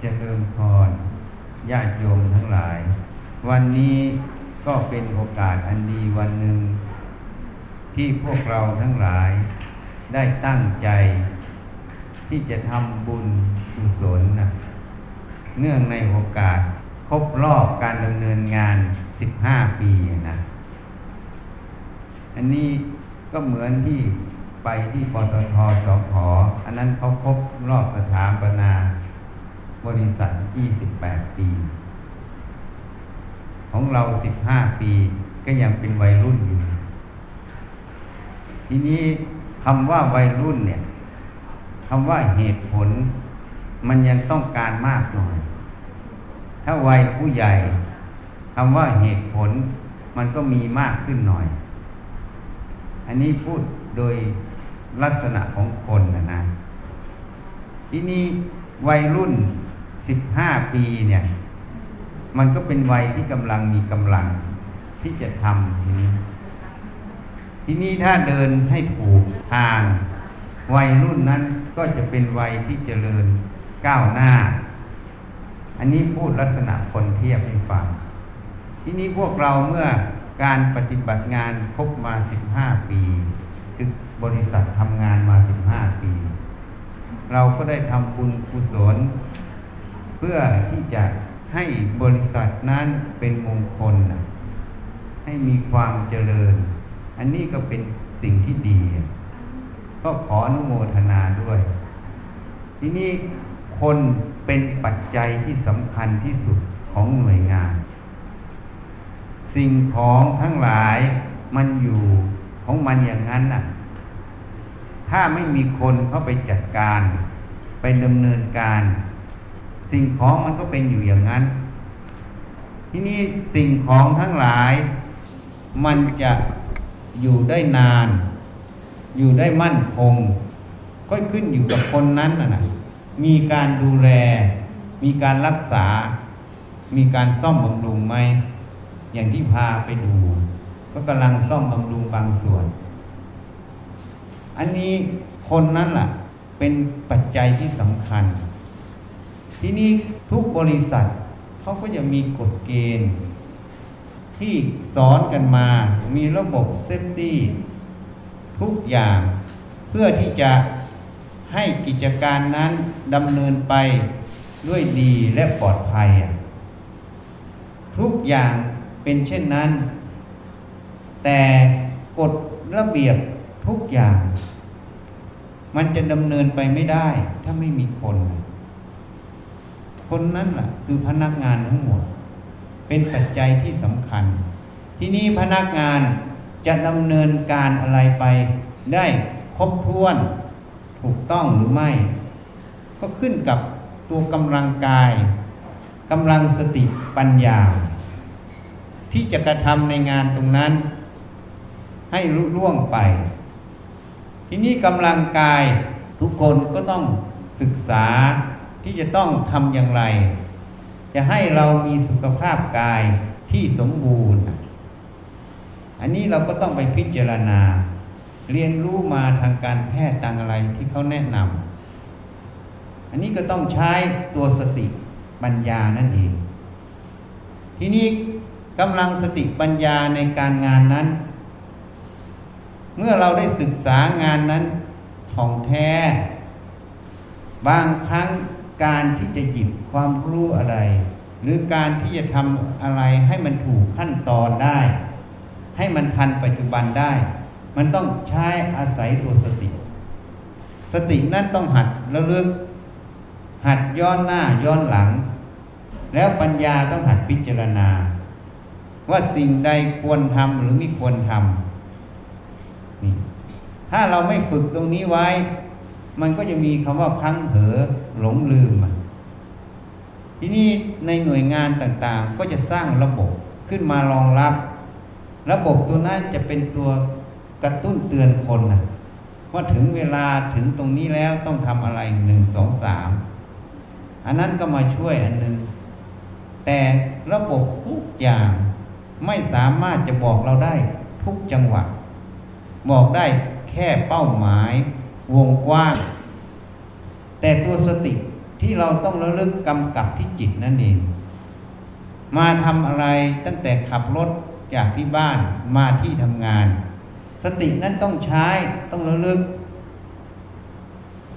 เจริญพรญาติโยมทั้งหลาย วันนี้ก็เป็นโอกาสอันดีวันหนึ่ง ที่พวกเราทั้งหลาย ได้ตั้งใจ ที่จะทำบุญกุศลนะเนื่องในโอกาสครบรอบการดำเนินงาน 15 ปีนะอันนี้ก็เหมือนที่ไปที่ปตทสพอันนั้นเขาครบรอบสถาปนา บริษัท 28 ปี ของเรา 15 ปีก็ยังเป็นวัยรุ่นอยู่ ทีนี้คำว่าวัยรุ่นเนี่ยคำว่าเหตุผล มันยังต้องการมากหน่อย ถ้าวัยผู้ใหญ่คำว่าเหตุผลมันก็มีมากขึ้นหน่อย อันนี้พูดโดยลักษณะของคนนะนะ ทีนี้วัยรุ่น สิบห้าปีเนี่ย มันก็เป็นวัยที่กำลังมีกำลังที่จะทำทีนี้ทีนี้ถ้าเดินให้ถูกทาง วัยรุ่นนั้นก็จะเป็นวัยที่เจริญก้าวหน้า อันนี้พูดลักษณะคนเทียบให้ฟัง ทีนี้พวกเราเมื่อการปฏิบัติงานครบมาสิบห้าปีคือบริษัททำงานมาสิบห้าปี เราก็ได้ทำบุญกุศล เพื่อที่จะให้บริษัทนั้นเป็นมงคลนะให้มีความเจริญ อันนี้ก็เป็นสิ่งที่ดี ก็ขออนุโมทนาด้วย ทีนี้คนเป็นปัจจัยที่สำคัญที่สุดของหน่วยงาน สิ่งของทั้งหลายมันอยู่ของมันอย่างนั้นน่ะ ถ้าไม่มีคนเข้าไปจัดการ ไปดำเนินการ สิ่งของมันก็เป็นอยู่อย่างนั้น ที่นี้สิ่งของทั้งหลาย มันจะอยู่ได้นาน อยู่ได้มั่นคง ก็ขึ้นอยู่กับคนนั้นนะนะมีการดูแล มีการรักษา มีการซ่อมบำรุงไหม อย่างที่พาไปดู ก็กำลังซ่อมบำรุงบางส่วน อันนี้คนนั้นล่ะ เป็นปัจจัยที่สำคัญ ที่นี้ทุกบริษัทเขาก็จะมีกฎเกณฑ์ ที่สอนกันมา มีระบบเซฟตี้ทุกอย่าง เพื่อที่จะให้กิจการนั้นดำเนินไปด้วยดีและปลอดภัย ทุกอย่างเป็นเช่นนั้น แต่กฎระเบียบทุกอย่าง มันจะดำเนินไปไม่ได้ถ้าไม่มีคน คนนั้นแหละคือพนักงานทั้งหมด เป็นปัจจัยที่สำคัญ ที่นี้พนักงานจะดำเนินการอะไรไป ได้ครบถ้วน ถูกต้องหรือไม่ ก็ขึ้นกับตัวกำลังกายกำลังสติปัญญา ที่จะกระทำในงานตรงนั้น ให้รุล่วงไป ทีนี้กำลังกายทุกคนก็ต้องศึกษา ที่จะต้องทำอย่างไร จะให้เรามีสุขภาพกายที่สมบูรณ์ อันนี้เราก็ต้องไปพิจารณา เรียนรู้มาทางการแพทย์ต่างอะไรที่เขาแนะนำอันนี้ก็ต้องใช้ตัวสติปัญญานั่นเองทีนี้กำลังสติปัญญาในการงานนั้น เมื่อเราได้ศึกษางานนั้นของแท้ บางครั้ง การที่จะหยิบความรู้อะไร หรือการที่จะทำอะไรให้มันถูกขั้นตอนได้ ให้มันทันปัจจุบันได้ มันต้องใช้อาศัยตัวสติ สตินั่นต้องหัดระลึก หัดย้อนหน้าย้อนหลัง แล้วปัญญาต้องหัดพิจารณา ว่าสิ่งใดควรทำหรือไม่ควรทำนี่ถ้าเราไม่ฝึกตรงนี้ไว้ มันก็จะมีคำว่าพังเผลอหลงลืม ทีนี้ในหน่วยงานต่างๆ ก็จะสร้างระบบขึ้นมารองรับ ระบบตัวนั้นจะเป็นตัวกระตุ้นเตือนคนนะว่าถึงเวลาถึงตรงนี้แล้วต้องทำอะไรหนึ่งสองสามอันนั้นก็มาช่วยอันหนึ่งแต่ระบบทุกอย่างไม่สามารถจะบอกเราได้ทุกจังหวะบอกได้แค่เป้าหมาย วงกว้าง แต่ตัวสติที่เราต้องระลึกกำกับที่จิตนั่นเอง มาทำอะไรตั้งแต่ขับรถจากที่บ้านมาที่ทำงาน สตินั้นต้องใช้ต้องระลึก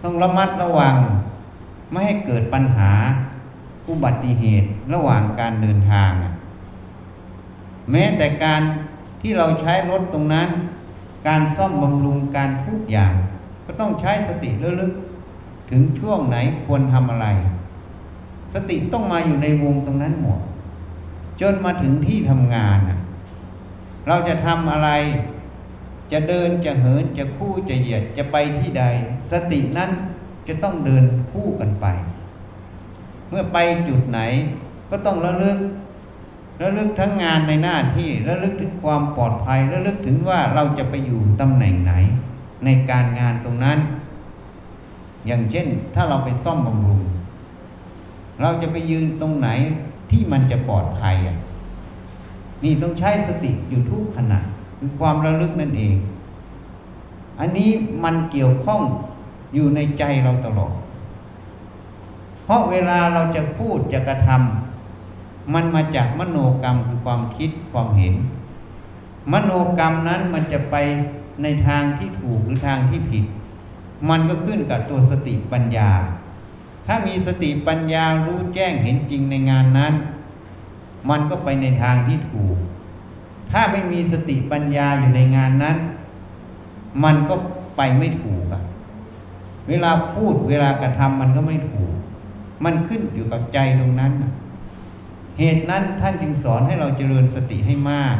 ต้องระมัดระวัง ไม่ให้เกิดปัญหาอุบัติเหตุระหว่างการเดินทาง แม้แต่การที่เราใช้รถตรงนั้น การซ่อมบำรุงการทุกอย่าง ก็ต้องใช้สติระลึก ถึงช่วงไหนควรทำอะไร สติต้องมาอยู่ในวงตรงนั้นหมด จนมาถึงที่ทำงาน เราจะทำอะไร จะเดินจะเหินจะคู่จะเหยียดจะไปที่ใด สตินั้นจะต้องเดินคู่กันไป เมื่อไปจุดไหนก็ต้องระลึกระลึกทั้งงานในหน้าที่ระลึกถึงความปลอดภัยระลึกถึงว่าเราจะไปอยู่ตำแหน่งไหน ในการงานตรงนั้น อย่างเช่นถ้าเราไปซ่อมบำรุง เราจะไปยืนตรงไหนที่มันจะปลอดภัยอะนี่ต้องใช้สติอยู่ทุกขณะคือความระลึกนั่นเอง อันนี้มันเกี่ยวข้องอยู่ในใจเราตลอด เพราะเวลาเราจะพูดจะกระทำมันมาจากมโนกรรมคือความคิดความเห็น มโนกรรมนั้นมันจะไป ในทางที่ถูกหรือทางที่ผิด มันก็ขึ้นกับตัวสติปัญญา ถ้ามีสติปัญญารู้แจ้งเห็นจริงในงานนั้น มันก็ไปในทางที่ถูก ถ้าไม่มีสติปัญญาอยู่ในงานนั้น มันก็ไปไม่ถูกอะเวลาพูดเวลากระทำมันก็ไม่ถูก มันขึ้นอยู่กับใจตรงนั้นเหตุนั้นท่านจึงสอนให้เราเจริญสติให้มาก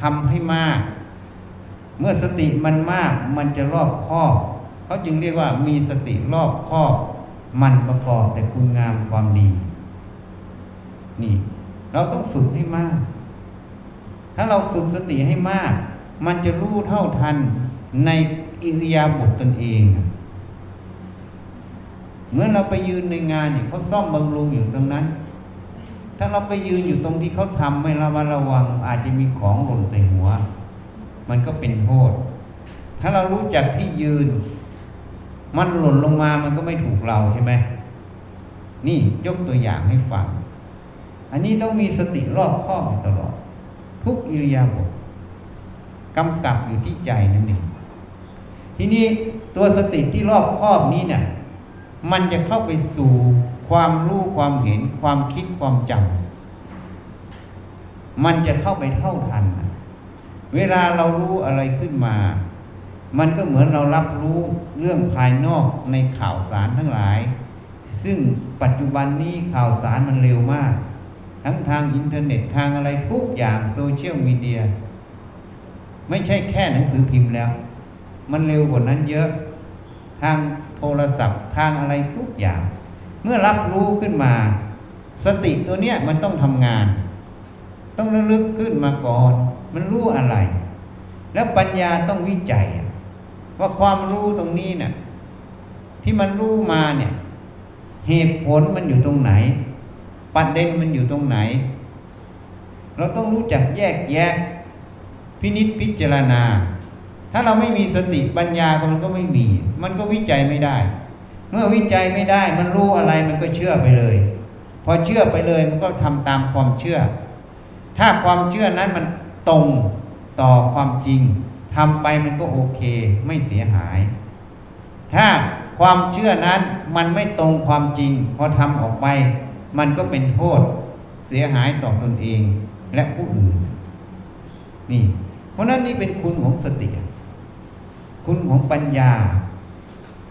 ทำให้มาก เมื่อสติมันมากมันจะรอบครอบเขาจึงเรียกว่ามีสติรอบครอบ มันประกอบแต่คุณงามความดี นี่ เราต้องฝึกให้มาก ถ้าเราฝึกสติให้มาก มันจะรู้เท่าทันในอิริยาบถตนเองเมื่อเราไปยืนในงานเนี่ยเขาซ่อมบำรุงอยู่ตรงนั้น ถ้าเราไปยืนอยู่ตรงที่เขาทำไม่ระมัดระวัง อาจจะมีของหล่นใส่หัว มันก็เป็นโทษ ถ้าเรารู้จักที่ยืน มันหล่นลงมามันก็ไม่ถูกเราใช่ไหมนี่ยกตัวอย่างให้ฟัง อันนี้ต้องมีสติรอบคอบตลอด ทุกอิริยาบถกำกับอยู่ที่ใจนั่นเองทีนี้ตัวสติที่รอบคอบนี้เนี่ยมันจะเข้าไปสู่ความรู้ความเห็นความคิดความจำมันจะเข้าไปเท่าทัน เวลาเรารู้อะไรขึ้นมา มันก็เหมือนเรารับรู้เรื่องภายนอกในข่าวสารทั้งหลาย ซึ่งปัจจุบันนี้ข่าวสารมันเร็วมาก ทั้งทางอินเทอร์เน็ตทางอะไรทุกอย่างโซเชียลมีเดียไม่ใช่แค่หนังสือพิมพ์แล้ว มันเร็วกว่านั้นเยอะ ทางโทรศัพท์ทางอะไรทุกอย่าง เมื่อรับรู้ขึ้นมา สติตัวเนี้ยมันต้องทำงาน ต้องระลึกขึ้นมาก่อน มันรู้อะไร แล้วปัญญาต้องวิจัย ว่าความรู้ตรงนี้เนี่ยที่มันรู้มาเนี่ย เหตุผลมันอยู่ตรงไหนประเด็นมันอยู่ตรงไหน เราต้องรู้จักแยกแยะ พินิษพิจารณา ถ้าเราไม่มีสติปัญญามันก็ไม่มี มันก็วิจัยไม่ได้ เมื่อวิจัยไม่ได้ มันรู้อะไรมันก็เชื่อไปเลย พอเชื่อไปเลยมันก็ทำตามความเชื่อ ถ้าความเชื่อนั้นมันตรงต่อความจริงทำไปมันก็โอเคไม่เสียหาย ถ้าความเชื่อนั้นมันไม่ตรงความจริงพอทำออกไป มันก็เป็นโทษเสียหายต่อตนเองและผู้อื่น นี่ เพราะนั้นนี่เป็นคุณของสติ คุณของปัญญา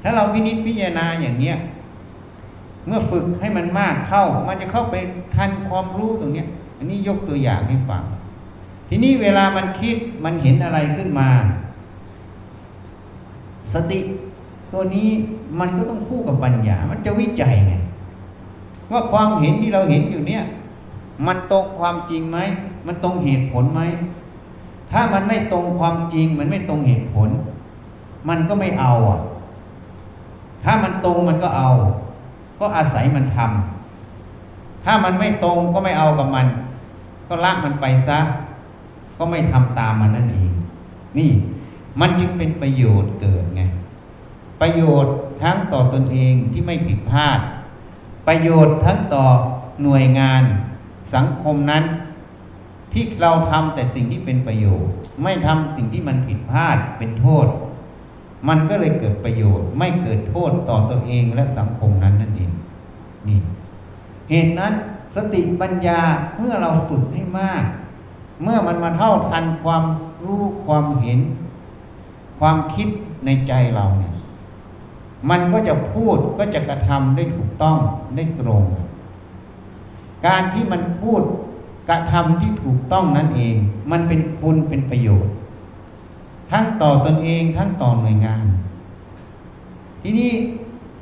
ถ้าเราวินิจพิจารณาอย่างเนี้ย เมื่อฝึกให้มันมากเข้า มันจะเข้าไปทันความรู้ตรงเนี้ย อันนี้ยกตัวอย่างให้ฟัง ทีนี้เวลามันคิดมันเห็นอะไรขึ้นมา สติตัวนี้มันก็ต้องคู่กับปัญญา มันจะวิจัยไงว่าความเห็นที่เราเห็นอยู่เนี้ยมันตรงความจริงไหม มันตรงเหตุผลไหม ถ้ามันไม่ตรงความจริง มันไม่ตรงเหตุผล มันก็ไม่เอาอะ ถ้ามันตรงมันก็เอา ก็อาศัยมันทำถ้ามันไม่ตรงก็ไม่เอากับมัน ก็ละมันไปซะ ก็ไม่ทำตามมันนั่นเองนี่มันจึงเป็นประโยชน์เกิดไง ประโยชน์ทั้งต่อตนเองที่ไม่ผิดพลาด ประโยชน์ทั้งต่อหน่วยงานสังคมนั้น ที่เราทำแต่สิ่งที่เป็นประโยชน์ ไม่ทำสิ่งที่มันผิดพลาดเป็นโทษ มันก็เลยเกิดประโยชน์ ไม่เกิดโทษต่อตัวเองและสังคมนั้นนั่นเองนี่เหตุนั้น สติปัญญาเมื่อเราฝึกให้มาก เมื่อมันมาเท่าทันความรู้ความเห็น ความคิดในใจเราเนี่ยมันก็จะพูดก็จะกระทำได้ถูกต้องได้ตรง การที่มันพูดกระทำที่ถูกต้องนั่นเอง มันเป็นคุณเป็นประโยชน์ ทั้งต่อตอนเองทั้งต่อหน่วยงาน ทีนี้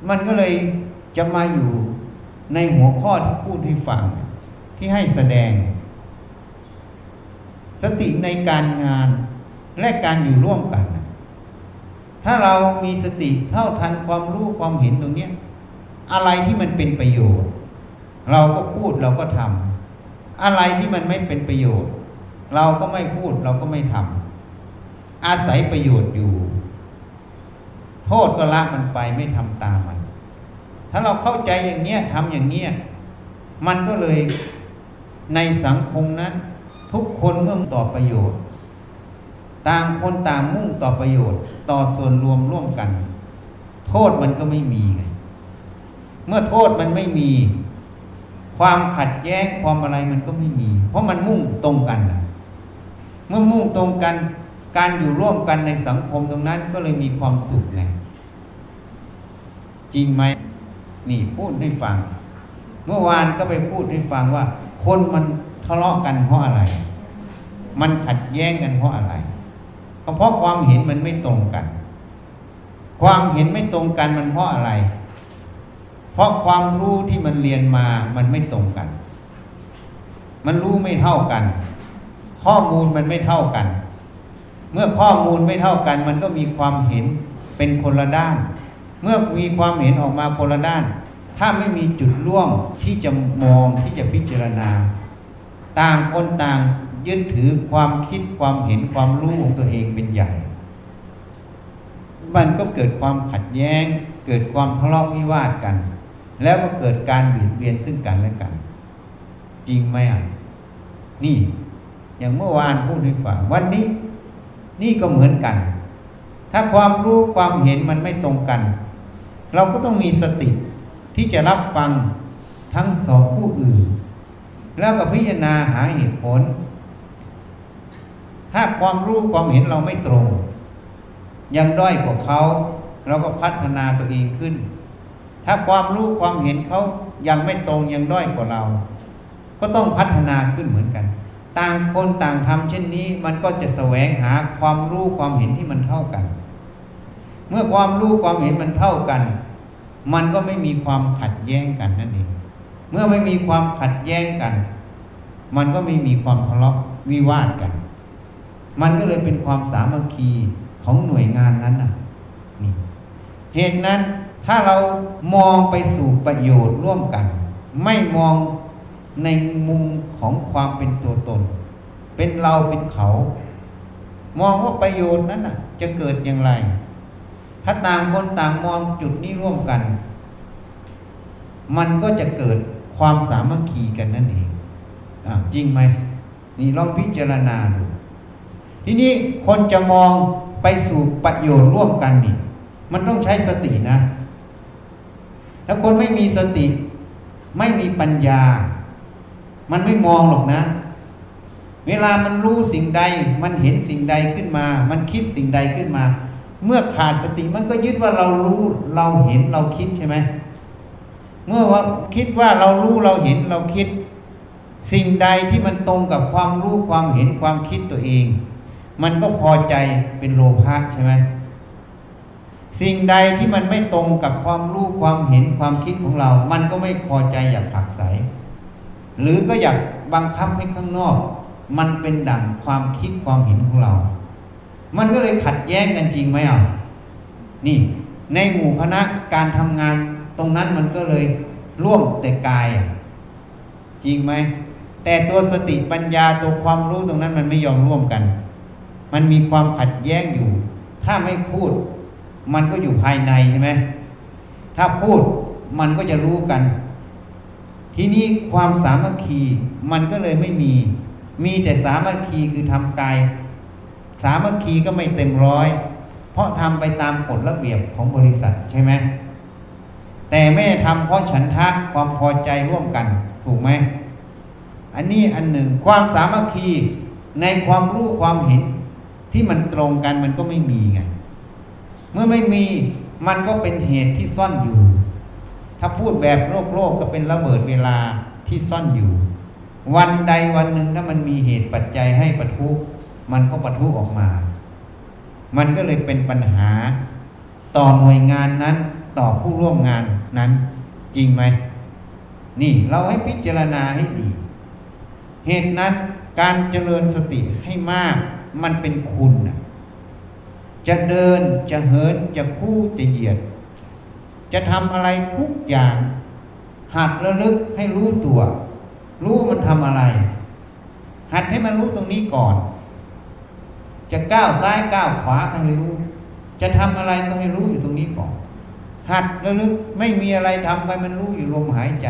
มันก็เลยจะมาอยู่ ในหัวข้อที่พูดให้ฟังที่ให้แสดง สติในการงานและการอยู่ร่วมกัน ถ้าเรามีสติเท่าทันความรู้ความเห็นตรงนี้อะไรที่มันเป็นประโยชน์ เราก็พูดเราก็ทำอะไรที่มันไม่เป็นประโยชน์ เราก็ไม่พูดเราก็ไม่ทำอาศัยประโยชน์อยู่ โทษก็ละมันไปไม่ทำตามมัน ถ้าเราเข้าใจอย่างเนี้ยทำอย่างเนี้ยมันก็เลยในสังคมนั้น ทุกคนเมื่อต่อประโยชน์ ต่างคนต่างมุ่งต่อประโยชน์ ต่อส่วนรวมร่วมกัน โทษมันก็ไม่มีไงเมื่อโทษมันไม่มี ความขัดแย้งความอะไรมันก็ไม่มี เพราะมันมุ่งตรงกัน เมื่อมุ่งตรงกัน การอยู่ร่วมกันในสังคมตรงนั้นก็เลยมีความสุขไงจริงไหม นี่พูดให้ฟัง เมื่อวานก็ไปพูดให้ฟังว่า คนมันทะเลาะกันเพราะอะไร มันขัดแย้งกันเพราะอะไรก็เพราะความเห็นมันไม่ตรงกัน ความเห็นไม่ตรงกันมันเพราะอะไร เพราะความรู้ที่มันเรียนมามันไม่ตรงกัน มันรู้ไม่เท่ากัน ข้อมูลมันไม่เท่ากัน เมื่อข้อมูลไม่เท่ากัน มันก็มีความเห็นเป็นคนละด้าน เมื่อมีความเห็นออกมาคนละด้าน ถ้าไม่มีจุดร่วมที่จะมองที่จะพิจารณา ต่างคนต่างยึดถือความคิดความเห็นความรู้ของตัวเองเป็นใหญ่ มันก็เกิดความขัดแย้ง เกิดความทะเลาะวิวาทกัน แล้วก็เกิดการบีดเบียนซึ่งกันและกัน จริงไหมอะนี่ อย่างเมื่อวานพูดให้ฟังวันนี้ นี่ก็เหมือนกัน ถ้าความรู้ความเห็นมันไม่ตรงกัน เราก็ต้องมีสติที่จะรับฟังทั้งสองผู้อื่น แล้วก็พิจารณาหาเหตุผล ถ้าความรู้ความเห็นเราไม่ตรง ยังด้อยกว่าเขาเราก็พัฒนาตัวเองขึ้น ถ้าความรู้ความเห็นเขายังไม่ตรงยังด้อยกว่าเรา ก็ต้องพัฒนาขึ้นเหมือนกัน ต่างคนต่างทำเช่นนี้มันก็จะแสวงหาความรู้ความเห็นที่มันเท่ากัน เมื่อความรู้ความเห็นมันเท่ากัน มันก็ไม่มีความขัดแย้งกันนั่นเอง เมื่อไม่มีความขัดแย้งกัน มันก็ไม่มีความทะเลาะวิวาทกัน มันก็เลยเป็นความสามัคคีของหน่วยงานนั้นน่ะนี่เหตุนั้นถ้าเรามองไปสู่ประโยชน์ร่วมกัน ไม่มองในมุมของความเป็นตัวตน เป็นเราเป็นเขา มองว่าประโยชน์นั้นน่ะ จะเกิดอย่างไร ถ้าต่างคนต่างมองจุดนี้ร่วมกัน มันก็จะเกิดความสามัคคีกันนั่นเองอจริงไหมนี่ลองพิจารณาดูทีนี้คนจะมองไปสู่ประโยชน์ร่วมกันนี่ มันต้องใช้สตินะ ถ้าคนไม่มีสติ ไม่มีปัญญา มันไม่มองหรอกนะ เวลามันรู้สิ่งใด มันเห็นสิ่งใดขึ้นมา มันคิดสิ่งใดขึ้นมา เมื่อขาดสติมันก็ยึดว่าเรารู้เราเห็นเราคิดใช่ไหมเมื่อว่าคิดว่าเรารู้เราเห็นเราคิด สิ่งใดที่มันตรงกับความรู้ความเห็นความคิดตัวเอง มันก็พอใจเป็นโลภะใช่ไหมสิ่งใดที่มันไม่ตรงกับความรู้ความเห็นความคิดของเรา มันก็ไม่พอใจอยากผักใส หรือก็อยากบังคับให้ข้างนอก มันเป็นดั่งความคิดความเห็นของเรา มันก็เลยขัดแย้งกันจริงไหมอะนี่ ในหมู่คณะการทำงานตรงนั้นมันก็เลยร่วมแต่กาย จริงไหมแต่ตัวสติปัญญาตัวความรู้ตรงนั้นมันไม่ยอมร่วมกัน มันมีความขัดแย้งอยู่ ถ้าไม่พูด มันก็อยู่ภายในใช่ไหมถ้าพูดมันก็จะรู้กัน ทีนี้ความสามัคคีมันก็เลยไม่มี มีแต่สามัคคีคือทำกาย สามัคคีก็ไม่เต็มร้อย เพราะทำไปตามกฎระเบียบของบริษัทใช่ไหมแต่ไม่ได้ทำเพราะฉันทะความพอใจร่วมกันถูกไหมอันนี้อันหนึ่งความสามัคคีในความรู้ความเห็นที่มันตรงกันมันก็ไม่มีไงเมื่อไม่มีมันก็เป็นเหตุที่ซ่อนอยู่ ถ้าพูดแบบโลกโลกก็เป็นระเบิดเวลาที่ซ่อนอยู่ วันใดวันหนึ่งถ้ามันมีเหตุปัจจัยให้ปะทุ มันก็ปะทุออกมา มันก็เลยเป็นปัญหา ต่อหน่วยงานนั้น ต่อผู้ร่วมงานนั้น จริงไหม นี่เราให้พิจารณาให้ดี เหตุนั้นการเจริญสติให้มาก มันเป็นคุณนะจะเดินจะเหินจะคู่จะเหยียด จะทำอะไรทุกอย่าง หัดระลึกให้รู้ตัว รู้มันทำอะไร หัดให้มันรู้ตรงนี้ก่อน จะก้าวซ้ายก้าวขวาก็ให้รู้ จะทำอะไรก็ให้รู้อยู่ตรงนี้ก่อน หัดระลึกไม่มีอะไรทำไปมันรู้อยู่ลมหายใจ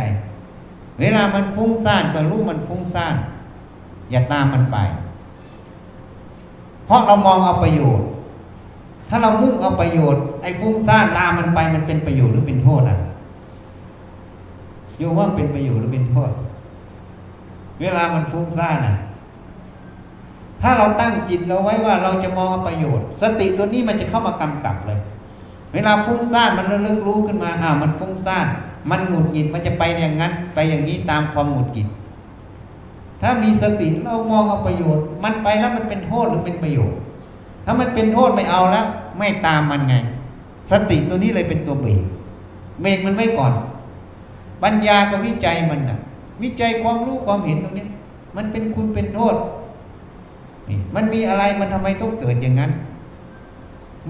เวลามันฟุ้งซ่านก็รู้มันฟุ้งซ่าน อย่าตามมันไป เพราะเรามองเอาประโยชน์ ถ้าเรามุ่งเอาประโยชน์ไอ้ฟุ้งซ่านตามมันไปมันเป็นประโยชน์หรือเป็นโทษอะโยว่าเป็นประโยชน์หรือเป็นโทษ เวลามันฟุ้งซ่านอะ ถ้าเราตั้งจิตเราไว้ว่าเราจะมองเอาประโยชน์ สติตัวนี้มันจะเข้ามากำกับเลย เวลาฟุ้งซ่านมันเริ่มรู้ขึ้นมาอ้าวมันฟุ้งซ่าน มันหงุดหงิดมันจะไปอย่างนั้น ไปอย่างนี้ตามความหงุดหงิด ถ้ามีสติเรามองเอาประโยชน์ มันไปแล้วมันเป็นโทษหรือเป็นประโยชน์ ถ้ามันเป็นโทษไม่เอาแล้ว ไม่ตามมันไง สติตัวนี้เลยเป็นตัวเบรกเบรกมันไว้ก่อนปัญญากับวิจัยมันน่ะวิจัยความรู้ความเห็นตรงนี้ มันเป็นคุณเป็นโทษ มันมีอะไรมันทำไมต้องเกิดอย่างนั้น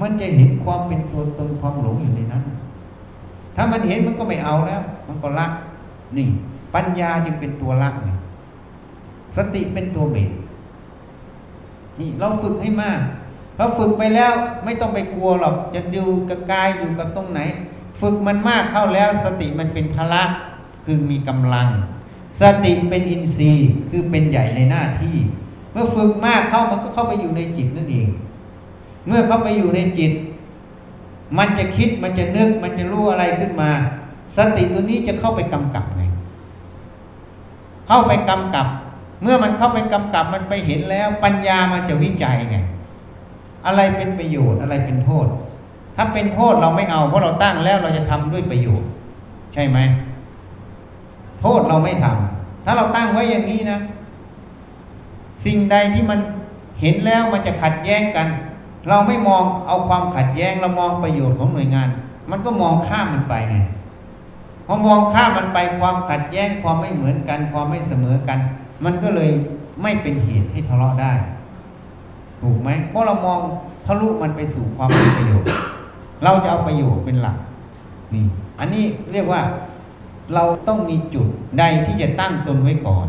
มันจะเห็นความเป็นตัวตนความหลงอยู่ในนั้น ถ้ามันเห็นมันก็ไม่เอาแล้ว มันก็ละ นี่ ปัญญาจึงเป็นตัวละนี่สติเป็นตัวเบรกนี่เราฝึกให้มากเราฝึกไปแล้วไม่ต้องไปกลัวหรอกจะดูกับกายอยู่กับตรงไหน ฝึกมันมากเข้าแล้วสติมันเป็นพละคือมีกำลัง สติเป็นอินทรีย์คือเป็นใหญ่ในหน้าที่ มื่อฝึกมากเข้ามันก็เข้าไปอยู่ในจิตนั่นเอง เมื่อเข้าไปอยู่ในจิต มันจะคิดมันจะนึก มันจะรู้อะไรขึ้นมา สติตัวนี้จะเข้าไปกำกับไง เข้าไปกำกับ เมื่อมันเข้าไปกำกับมันไปเห็นแล้ว ปัญญามันจะวิจัยไง อะไรเป็นประโยชน์อะไรเป็นโทษ ถ้าเป็นโทษเราไม่เอาเพราะเราตั้งแล้วเราจะทำด้วยประโยชน์ ใช่ไหมโทษเราไม่ทำถ้าเราตั้งไว้อย่างนี้นะ สิ่งใดที่มันเห็นแล้วมันจะขัดแย้งกัน เราไม่มองเอาความขัดแย้งเรามองประโยชน์ของหน่วยงาน มันก็มองข้ามมันไปไงพอมองข้ามมันไปความขัดแย้งความไม่เหมือนกัน ความไม่เสมอกัน มันก็เลยไม่เป็นเหตุให้ทะเลาะได้ ถูกไหมเพราะเรามองทะลุมันไปสู่ความเป็นประโยชน์ เราจะเอาประโยชน์เป็นหลัก นี่ อันนี้เรียกว่าเราต้องมีจุดใดที่จะตั้งตนไว้ก่อน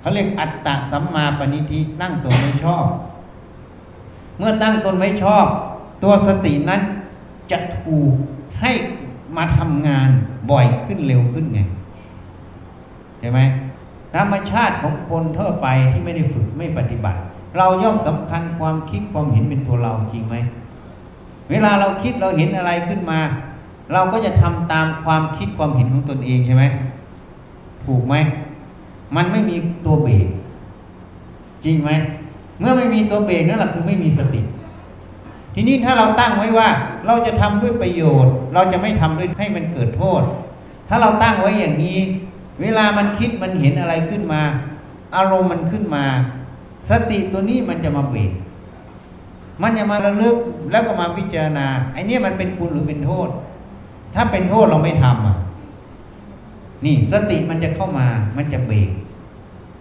เขาเรียกอัตตะสัมมาปณิทิตั้งตนไว้ชอบ เมื่อตั้งตนไว้ชอบ ตัวสตินั้นจะถูกให้มาทำงานบ่อยขึ้นเร็วขึ้นไงเห็นไหมธรรมชาติของคนทั่วไปที่ไม่ได้ฝึกไม่ปฏิบัติ เราย่อมสำคัญความคิดความเห็นเป็นตัวเราจริงไหมเวลาเราคิดเราเห็นอะไรขึ้นมา เราก็จะทำตามความคิดความเห็นของตนเองใช่ไหมถูกไหม มันไม่มีตัวเบรกจริงไหมเมื่อไม่มีตัวเบรกนั่นแหละคือไม่มีสติ ทีนี้ถ้าเราตั้งไว้ว่า เราจะทำด้วยประโยชน์ เราจะไม่ทำด้วยให้มันเกิดโทษ ถ้าเราตั้งไว้อย่างนี้ เวลามันคิดมันเห็นอะไรขึ้นมา อารมณ์มันขึ้นมา สติตัวนี้มันจะมาเบรกมันจะมาระลึกแล้วก็มาพิจารณาไอ้นี่มันเป็นคุณหรือเป็นโทษ ถ้าเป็นโทษเราไม่ทำอะ นี่สติมันจะเข้ามามันจะเบรก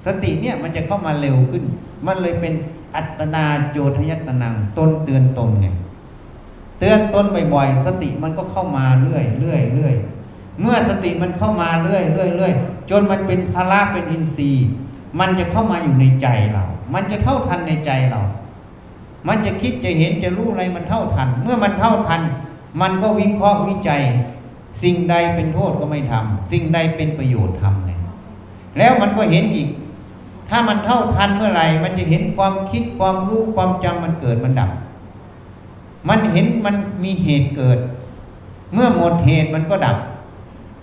สติเนี่ยมันจะเข้ามาเร็วขึ้น มันเลยเป็นอัตนาโจทยตนังตนเตือนตนไงเตือนตนบ่อยๆ สติมันก็เข้ามาเรื่อยเรื่อยเรื่อยเมื่อสติมันเข้ามาเรื่อยเรื่อยเรื่อยจนมันเป็นพละเป็นอินทรีย์ มันจะเข้ามาอยู่ในใจเรา มันจะเท่าทันในใจเรา มันจะคิดจะเห็นจะรู้อะไรมันเท่าทัน เมื่อมันเท่าทัน มันก็วิเคราะห์วิจัย สิ่งใดเป็นโทษก็ไม่ทำสิ่งใดเป็นประโยชน์ทำไงแล้วมันก็เห็นอีก ถ้ามันเท่าทันเมื่อไหร่ มันจะเห็นความคิดความรู้ความจำมันเกิดมันดับ มันเห็นมันมีเหตุเกิด เมื่อหมดเหตุมันก็ดับ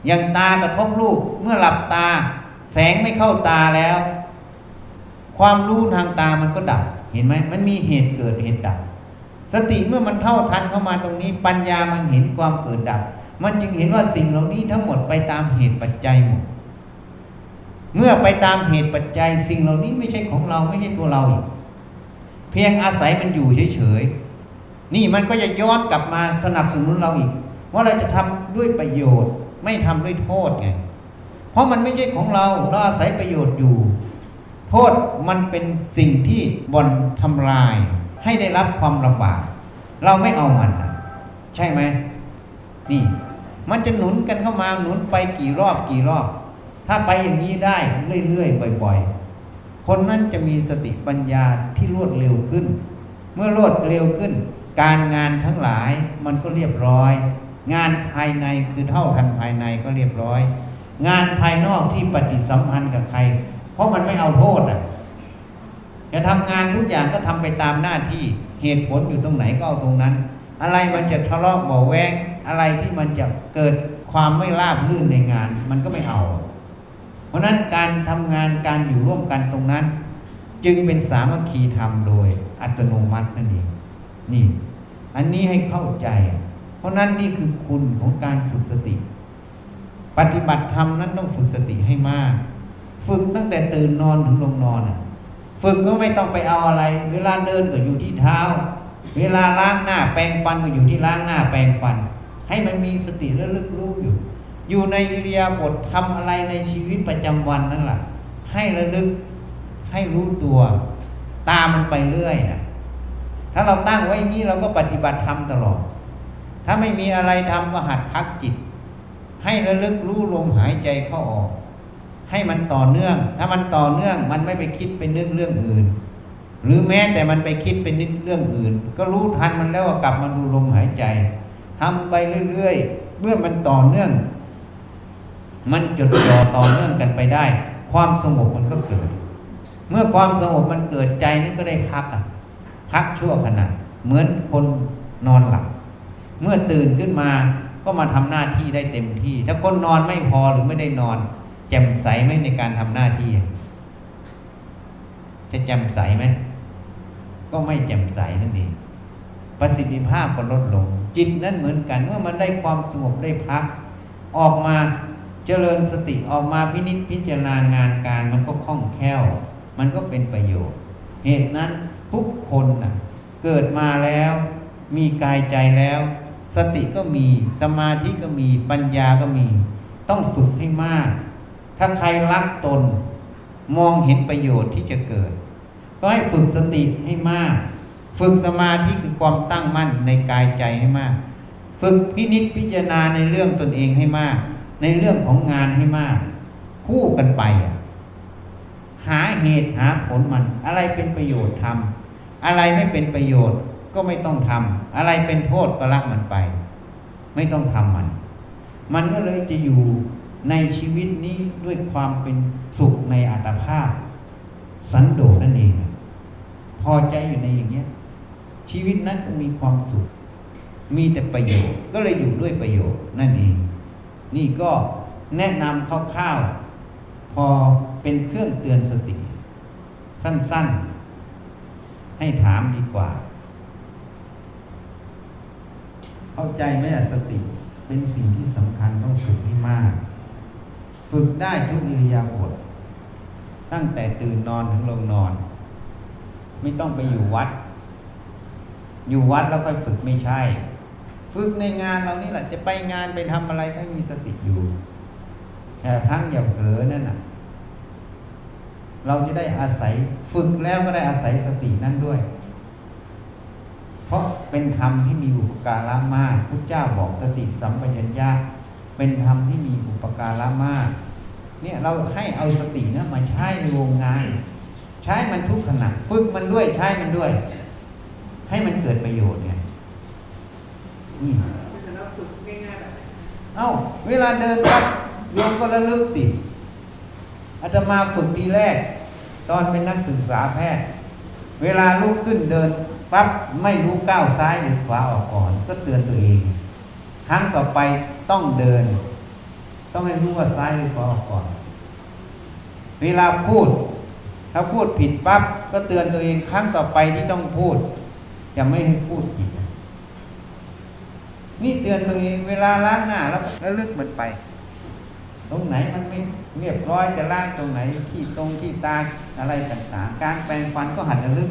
อย่างตากระทบรูปเมื่อหลับตา แสงไม่เข้าตาแล้ว ความรู้ทางตามันก็ดับ เห็นไหมมันมีเหตุเกิดเหตุดับ สติเมื่อมันเท่าทันเข้ามาตรงนี้ ปัญญามันเห็นความเกิดดับ มันจึงเห็นว่าสิ่งเหล่านี้ทั้งหมดไปตามเหตุปัจจัยหมด เมื่อไปตามเหตุปัจจัย สิ่งเหล่านี้ไม่ใช่ของเราไม่ใช่ตัวเราอีกเพียงอาศัยมันอยู่เฉยๆ นี่มันก็จะย้อนกลับมาสนับสนุนเราอีก ว่าเราจะทำด้วยประโยชน์ ไม่ทำด้วยโทษไง เพราะมันไม่ใช่ของเราเราอาศัยประโยชน์อยู่ โทษมันเป็นสิ่งที่บ่นทำลาย ให้ได้รับความลำบาก เราไม่เอามันนใช่ไหม นี่ มันจะหนุนกันเข้ามาหนุนไปกี่รอบกี่รอบ ถ้าไปอย่างนี้ได้เรื่อยๆบ่อย ๆ คนนั้นจะมีสติปัญญาที่รวดเร็วขึ้น เมื่อรวดเร็วขึ้น การงานทั้งหลายมันก็เรียบร้อย งานภายในคือเท่าทันภายในก็เรียบร้อย งานภายนอกที่ปฏิสัมพันธ์กับใคร เพราะมันไม่เอาโทษอะจะทำงานทุกอย่างก็ทำไปตามหน้าที่เหตุผลอยู่ตรงไหนก็เอาตรงนั้น อะไรมันจะทะเลาะเบาแวง อะไรที่มันจะเกิดความไม่ราบรื่นในงาน มันก็ไม่เอาราะนั้นการทำงานการอยู่ร่วมกันตรงนั้น จึงเป็นสามัคคีธรรมโดยอัตโนมัตินั่นเองนี่ อันนี้ให้เข้าใจ เพราะนั้นนี่คือคุณของการฝึกสติ ปฏิบัติธรรมนั้นต้องฝึกสติให้มาก ฝึกตั้งแต่ตื่นนอนถึงลงนอนฝึกก็ไม่ต้องไปเอาอะไร เวลาเดินก็อยู่ที่เท้า เวลาล้างหน้าแปรงฟันก็อยู่ที่ล้างหน้าแปรงฟัน ให้มันมีสติระลึกรู้อยู่ อยู่ในอิริยาบถทำอะไรในชีวิตประจำวันนั่นแหละให้ระลึกให้รู้ตัว ตามมันไปเรื่อยนะถ้าเราตั้งไว้นี้เราก็ปฏิบัติธรรมตลอด ถ้าไม่มีอะไรทำก็หัดพักจิต ให้ระลึกรู้ลมหายใจเข้าออก ให้มันต่อเนื่อง ถ้ามันต่อเนื่องมันไม่ไปคิดไปนึกเรื่องอื่น หรือแม้แต่มันไปคิดไปนึกเรื่องอื่น ก็รู้ทันมันแล้วกลับมาดูลมหายใจ ทำไปเรื่อยๆ เมื่อมันต่อเนื่อง มันจดจ่อต่อเนื่องกันไปได้ ความสงบมันก็เกิด เมื่อความสงบมันเกิดใจนี่ก็ได้พักอะพักชั่วขณะเหมือนคนนอนหลับ เมื่อตื่นขึ้นมาก็มาทำหน้าที่ได้เต็มที่ ถ้าคนนอนไม่พอหรือไม่ได้นอน แจ่มใสไหมในการทำหน้าที่ จะแจ่มใสไหมก็ไม่แจ่มใสนั่นเองประสิทธิภาพก็ลดลง จิตนั้นเหมือนกัน เมื่อมันได้ความสงบได้พัก ออกมาเจริญสติออกมาพินิจพิจารณางานการมันก็คล่องแคล่ว มันก็เป็นประโยชน์ เหตุนั้นทุกคนนะเกิดมาแล้ว มีกายใจแล้ว สติก็มีสมาธิก็มีปัญญาก็มี ต้องฝึกให้มาก ถ้าใครรักตน มองเห็นประโยชน์ที่จะเกิด ก็ให้ฝึกสติให้มาก ฝึกสมาธิคือความตั้งมั่นในกายใจให้มาก ฝึกพินิจพิจารณาในเรื่องตนเองให้มาก ในเรื่องของงานให้มาก คู่กันไป หาเหตุหาผลมัน อะไรเป็นประโยชน์ทำอะไรไม่เป็นประโยชน์ก็ไม่ต้องทำอะไรเป็นโทษก็ละมันไป ไม่ต้องทำมัน มันก็เลยจะอยู่ในชีวิตนี้ด้วยความเป็นสุขในอัตภาพ สันโดษนั่นเอง พอใจอยู่ในอย่างเนี้ย ชีวิตนั้นมีความสุข มีแต่ประโยชน์ ก็เลยอยู่ด้วยประโยชน์นั่นเอง นี่ก็แนะนำคร่าวๆพอเป็นเครื่องเตือนสติ สั้นๆ ให้ถามดีกว่า เข้าใจไหมสติเป็นสิ่งที่สำคัญต้องฝึกให้มาก ฝึกได้ทุกอิริยาบถตั้งแต่ตื่นนอนถึงลงนอน ไม่ต้องไปอยู่วัด อยู่วัดแล้วค่อยฝึกไม่ใช่ ฝึกในงานเรานี่แหละจะไปงานไปทำอะไรก็มีสติอยู่แต่ทั้งอย่าเผลอนั่นน่ะ เราจะได้อาศัยฝึกแล้วก็ได้อาศัยสตินั่นด้วย เพราะเป็นธรรมที่มีอุปการะมากพุทธเจ้าบอกสติสัมปชัญญะเป็นธรรมที่มีอุปการะมาก เนี่ยเราให้เอาสตินะมาใช้ในวงงาน ใช้มันทุกขณะฝึกมันด้วยใช้มันด้วย ให้มันเกิดประโยชน์ไงนี่เราฝึกง่ายๆแบบไหนเอ้า เวลาเดินปั๊บโยมก็ระลึกติอาตมาฝึกทีแรก ตอนเป็นนักศึกษาแพทย์ เวลาลุกขึ้นเดินปั๊บไม่รู้ก้าวซ้ายหรือขวาออกก่อน ก็เตือนตัวเอง ครั้งต่อไปต้องเดิน ต้องให้รู้ว่าซ้ายหรือขวาออกก่อน เวลาพูด ถ้าพูดผิดปั๊บก็เตือนตัวเองครั้งต่อไปที่ต้องพูด จะไม่ให้พูดผิดนี่เตือนตัวเองเวลาล้างหน้าแล้วแล้วลึกมันไป ตรงไหนมันไม่เรียบร้อยจะล้างตรงไหนที่ตรงที่ตาอะไรต่างๆ การแปรงฟันก็หัดระลึก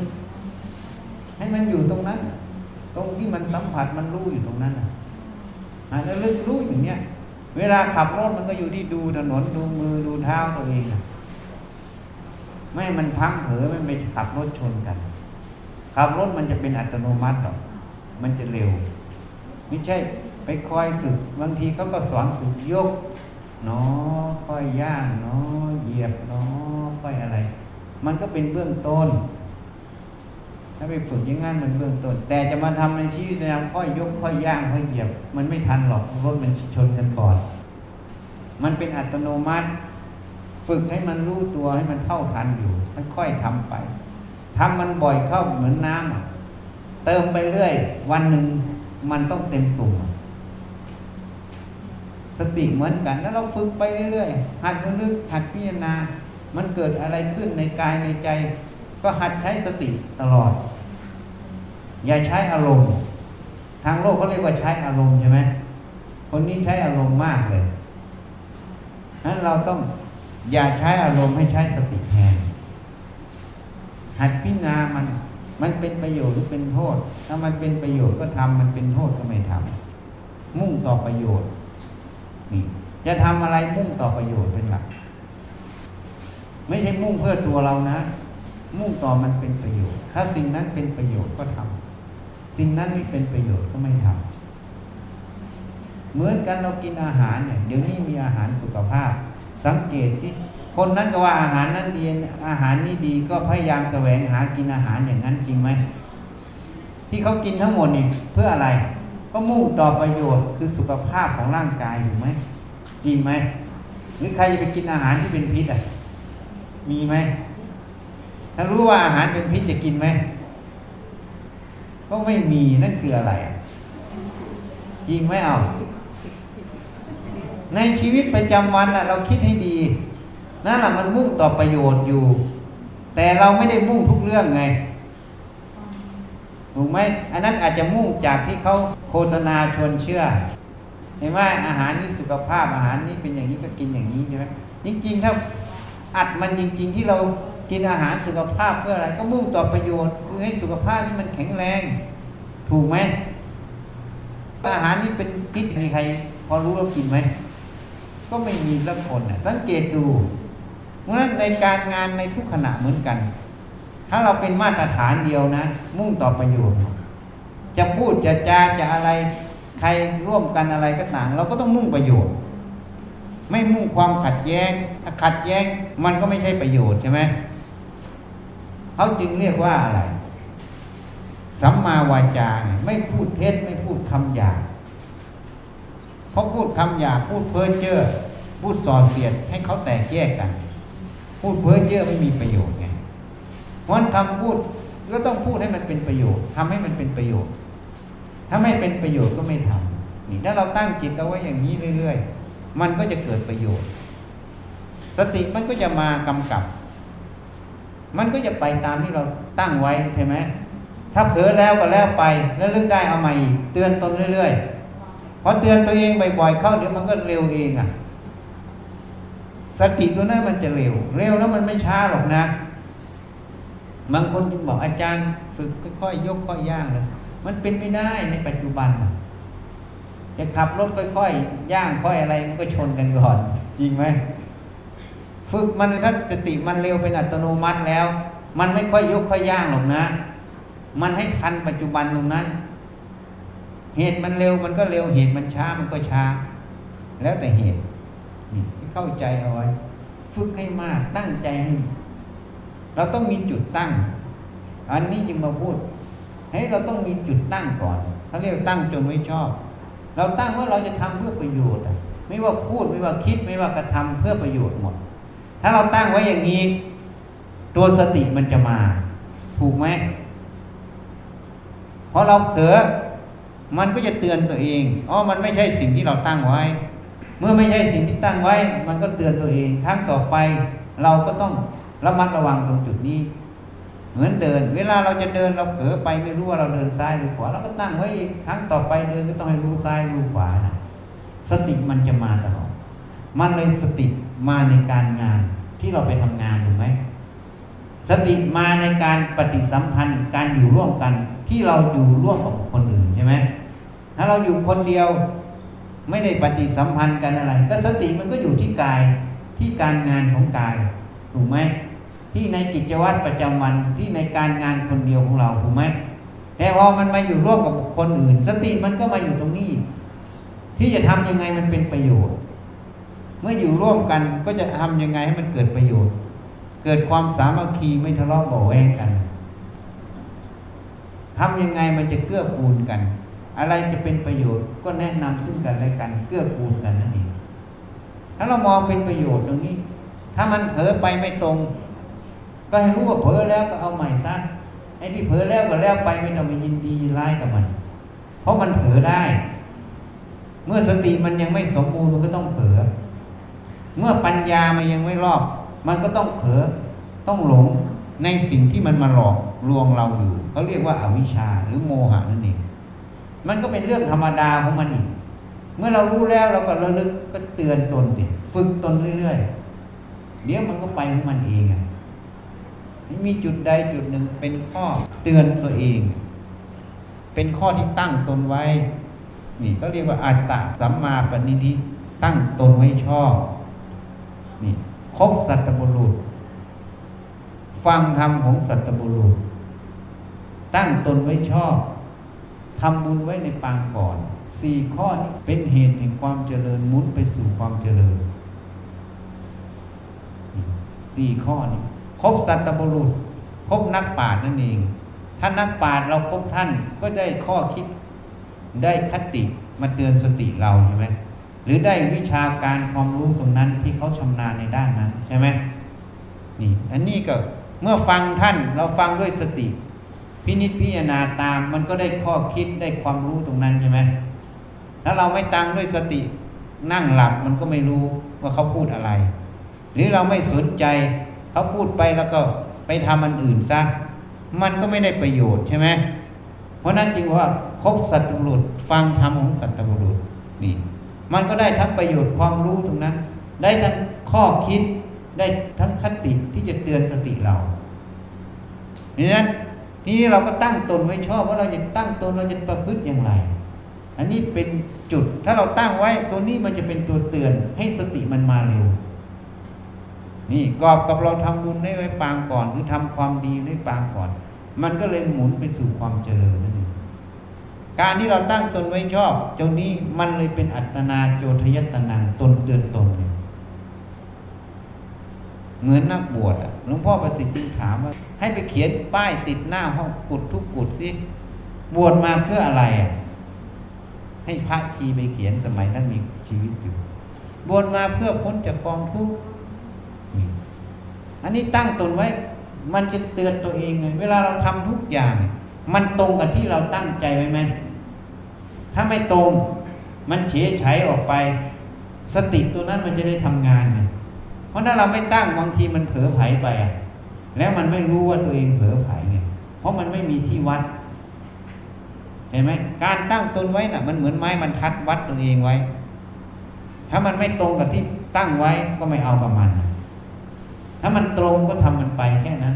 ให้มันอยู่ตรงนั้น ตรงที่มันสัมผัสมันรู้อยู่ตรงนั้นน่ะหัดระลึกรู้อย่างเนี้ยเวลาขับรถมันก็อยู่ที่ดูถนนดูมือดูเท้าตัวเองน่ะไม่มันพังเผลอมันไปขับรถชนกัน ขับรถมันจะเป็นอัตโนมัติหรอกมันจะเร็ว ไม่ใช่ไปคอยฝึกบางทีเขาก็สอนฝึกยกเนาะค่อยย่างเนาะเหยียบเนาะค่อยอะไร มันก็เป็นเบื้องต้น ถ้าไปฝึกยังงั้นมันเบื้องต้น แต่จะมาทำในชีวิตประจำค่อยยกค่อยย่างค่อยเหยียบ มันไม่ทันหรอกรถมันชนกันก่อน มันเป็นอัตโนมัติ ฝึกให้มันรู้ตัวให้มันเท่าทันอยู่ค่อยๆทำไป ทำมันบ่อยเข้าเหมือนน้ำเติมไปเรื่อย วันหนึ่งมันต้องเต็มตุ่มสติเหมือนกันแล้วเราฝึกไปเรื่อยๆหัดระลึกหัดพิจารณา มันเกิดอะไรขึ้นในกายในใจ ก็หัดใช้สติตลอด อย่าใช้อารมณ์ ทางโลกเขาเรียกว่าใช้อารมณ์ใช่ไหมคนนี้ใช้อารมณ์มากเลยนั้นเราต้องอย่าใช้อารมณ์ให้ใช้สติแทน หัดพิจารณามัน มันเป็นประโยชน์หรือเป็นโทษ ถ้ามันเป็นประโยชน์ก็ทำมันเป็นโทษก็ไม่ทำมุ่งต่อประโยชน์ นี่ จะทำอะไรมุ่งต่อประโยชน์เป็นหลัก ไม่ใช่มุ่งเพื่อตัวเรานะ มุ่งต่อมันเป็นประโยชน์ ถ้าสิ่งนั้นเป็นประโยชน์ก็ทำสิ่งนั้นไม่เป็นประโยชน์ก็ไม่ทำเหมือนกันเรากินอาหารเนี่ยเดี๋ยวนี้มีอาหารสุขภาพ สังเกตที่ คนนั้นก็ว่าอาหารนั้นดีอาหารนี้ดีก็พยายามแสวงหากินอาหารอย่างนั้นจริงไหมที่เขากินทั้งหมดนี่เพื่ออะไร ก็มุ่งต่อประโยชน์คือสุขภาพของร่างกายถูกไหมจริงไหมหรือใครจะไปกินอาหารที่เป็นพิษอะ มีไหมถ้ารู้ว่าอาหารเป็นพิษจะกินไหมก็ไม่มีนั่นคืออะไรจริงไหมเอาในชีวิตประจำวันเราคิดให้ดี นั่นแหละมันมุ่งต่อประโยชน์อยู่ แต่เราไม่ได้มุ่งทุกเรื่องไงถูกไหมอันนั้นอาจจะมุ่งจากที่เขาโฆษณาชวนเชื่อ เห็นไหมอาหารนี่สุขภาพอาหารนี่เป็นอย่างนี้ก็กินอย่างนี้ใช่ไหมจริงๆถ้าอัดมันจริง ๆ ที่เรากินอาหารสุขภาพเพื่ออะไร ก็มุ่งต่อประโยชน์คือให้สุขภาพนี่มันแข็งแรง ถูกไหมอาหารนี่เป็นพิษมีใคร พอรู้เรากินไหมก็ไม่มีสักคนสังเกตดู เพราะฉะนั้นในการงานในทุกขณะเหมือนกัน ถ้าเราเป็นมาตรฐานเดียวนะ มุ่งต่อประโยชน์ จะพูดจะจาจะอะไร ใครร่วมกันอะไรก็ต่าง เราก็ต้องมุ่งประโยชน์ ไม่มุ่งความขัดแย้ง ถ้าขัดแย้งมันก็ไม่ใช่ประโยชน์ใช่ไหมเขาจึงเรียกว่าอะไรสัมมาวาจาเนี่ยไม่พูดเท็จไม่พูดคำหยาบเพราะพูดคำหยาบพูดเพ้อเจ้อพูดส่อเสียดให้เขาแตกแยกกัน พูดเพ้อเจ้อไม่มีประโยชน์ไงเพราะคำพูดก็ต้องพูดให้มันเป็นประโยชน์ทำให้มันเป็นประโยชน์ ถ้าไม่เป็นประโยชน์ก็ไม่ทำนี่ถ้าเราตั้งจิตเอาไว้อย่างนี้เรื่อยๆ มันก็จะเกิดประโยชน์ สติมันก็จะมากำกับ มันก็จะไปตามที่เราตั้งไว้ใช่ไหมถ้าเผลอแล้วก็แล้วไปแล้วเรื่องได้เอาใหม่เตือนตนเรื่อยๆพอเตือนตัวเองบ่อยๆเข้าเดี๋ยวมันก็เร็วเองอะ สติตัวนั้นมันจะเร็ว เร็วแล้วมันไม่ช้าหรอกนะ บางคนจึงบอกอาจารย์ฝึกค่อยๆยกค่อยย่างเลยมันเป็นไม่ได้ในปัจจุบันจะขับรถค่อยๆย่างค่อยอะไรมันก็ชนกันก่อน จริงไหมฝึกมันถ้าสติมันเร็วเป็นอัตโนมัติแล้ว มันไม่ค่อยยกค่อยย่างหรอกนะ มันให้ทันปัจจุบันตรงนั้น เหตุมันเร็วมันก็เร็วเหตุมันช้ามันก็ช้า แล้วแต่เหตุ เข้าใจเอาไว้ ฝึกให้มากตั้งใจให้เราต้องมีจุดตั้ง อันนี้จึงมาพูดเฮ้ยเราต้องมีจุดตั้งก่อนเขาเรียกตั้งจนไว้ชอบ เราตั้งว่าเราจะทำเพื่อประโยชน์ไม่ว่าพูดไม่ว่าคิดไม่ว่ากระทำเพื่อประโยชน์หมด ถ้าเราตั้งไว้อย่างนี้ ตัวสติมันจะมา ถูกไหมพอเราเผลอมันก็จะเตือนตัวเองอ๋อมันไม่ใช่สิ่งที่เราตั้งไว้ มื่อไม่ใช่สิ่งที่ตั้งไว้ มันก็เตือนตัวเองครั้งต่อไป เราก็ต้องระมัดระวังตรงจุดนี้ เหมือนเดิน เวลาเราจะเดินเราเผลอไปไม่รู้ว่าเราเดินซ้ายหรือขวาเราก็ตั้งไว้ครั้งต่อไปเดินก็ต้องให้รู้ซ้ายรู้ขวานะสติมันจะมาตลอดมันเลยสติมาในการงานที่เราไปทำงานถูกไหมสติมาในการปฏิสัมพันธ์การอยู่ร่วมกันที่เราอยู่ร่วมกับคนอื่นใช่ไหมถ้าเราอยู่คนเดียว ไม่ได้ปฏิสัมพันธ์กันอะไร ก็สติมันก็อยู่ที่กายที่การงานของกาย ถูกไหมที่ในกิจวัตรประจำวันที่ในการงานคนเดียวของเราถูกไหมแต่พอมันมาอยู่ร่วมกับคนอื่น สติมันก็มาอยู่ตรงนี้ ที่จะทำยังไงมันเป็นประโยชน์ เมื่ออยู่ร่วมกันก็จะทำยังไงให้มันเกิดประโยชน์ เกิดความสามัคคีไม่ทะเลาะเบาแวงกันทำยังไงมันจะเกื้อกูลกัน อะไรจะเป็นประโยชน์ก็แนะนำซึ่งกันและกันเกื้อกูลกันนั่นเองถ้าเรามองเป็นประโยชน์ตรงนี้ ถ้ามันเผลอไปไม่ตรง ก็ให้รู้ว่าเผลอแล้วก็เอาใหม่ซะไอ้ที่เผลอแล้วก็แล้วไปไม่ต้องไปยินดียินร้ายกับมัน เพราะมันเผลอได้ เมื่อสติมันยังไม่สมบูรณ์มันก็ต้องเผลอเมื่อปัญญามันยังไม่รอบ มันก็ต้องเผลอต้องหลงในสิ่งที่มันมาหลอกลวงเราอยู่เขาเรียกว่าอาวิชชาหรือโมหะนั่นเอง มันก็เป็นเรื่องธรรมดาของมันอีก เมื่อเรารู้แล้วเราก็ระลึกก็เตือนตนติฝึกตนเรื่อยๆ เดี๋ยวมันก็ไปของมันเองอะมีจุดใดจุดหนึ่งเป็นข้อเตือนตัวเอง เป็นข้อที่ตั้งตนไว้ นี่ก็เรียกว่าอัตตะสัมมาปณิธิตั้งตนไว้ชอบ นี่คบสัตบุรุษ ฟังธรรมของสัตบุรุษ ตั้งตนไว้ชอบ ทำบุญไว้ในปางก่อนสี่ข้อนี้เป็นเหตุแห่งความเจริญมุนไปสู่ความเจริญสี่ข้อนี้คบสัตบุรุษคบนักปราชญ์นั่นเอง ถ้านักปราชญ์เราคบท่านก็ได้ข้อคิดได้คติมาเตือนสติเราใช่ไหมหรือได้วิชาการความรู้ตรงนั้นที่เขาชำนาญในด้านนั้นใช่ไหมนี่ อันนี้ก็เมื่อฟังท่านเราฟังด้วยสติ พินิจพิจารณาตามมันก็ได้ข้อคิดได้ความรู้ตรงนั้นใช่ไหมถ้าเราไม่ตังด้วยสตินั่งหลับมันก็ไม่รู้ว่าเขาพูดอะไร หรือเราไม่สนใจเขาพูดไปแล้วก็ไปทำอันอื่นซะมันก็ไม่ได้ประโยชน์ใช่ไหมเพราะนั้นจึงว่าคบสัตว์บุรุษฟังธรรมของสัตว์บุรุษนี่มันก็ได้ทั้งประโยชน์ความรู้ตรงนั้น ได้ทั้งข้อคิดได้ทั้งคติที่จะเตือนสติเราดังนั้น นี้เราก็ตั้งตนไว้ชอบว่าเราจะตั้งตนเราจะประพฤติอย่างไร อันนี้เป็นจุดถ้าเราตั้งไว้ตัวนี้มันจะเป็นตัวเตือนให้สติมันมาเร็วนี่กอบกับเราทำบุญได้ไว้ปางก่อนคือทำความดีไว้ปางก่อน มันก็เลยหมุนไปสู่ความเจริญนั่นเองการที่เราตั้งตนไว้ชอบตรงนี้มันเลยเป็นอัตนาโจทยตนังตนเตือนตนเหมือนนักบวชหลวงพ่อประสิทธิ์จึงถามว่า ให้ไปเขียนป้ายติดหน้าห้องกุดทุกกุดสิบวชมาเพื่ออะไรอะให้พระชีไปเขียนสมัยนั้นมีชีวิตอยู่บวชมาเพื่อพ้นจากกองทุกข์อันนี้ตั้งตนไว้ มันจะเตือนตัวเองไงเวลาเราทำทุกอย่าง มันตรงกับที่เราตั้งใจไว้ไหมถ้าไม่ตรง มันเฉยฉออกไป สติตัวนั้นมันจะได้ทำงานไงเพราะถ้าเราไม่ตั้งบางทีมันเผลอไผไปอะ แล้วมันไม่รู้ว่าตัวเองเผลอไผไงเพราะมันไม่มีที่วัด เห็นไหมการตั้งตนไว้น่ะ มันเหมือนไม้มันทัดวัดตัวเองไว้ ถ้ามันไม่ตรงกับที่ตั้งไว้ก็ไม่เอากับมัน ถ้ามันตรงก็ทำมันไปแค่นั้น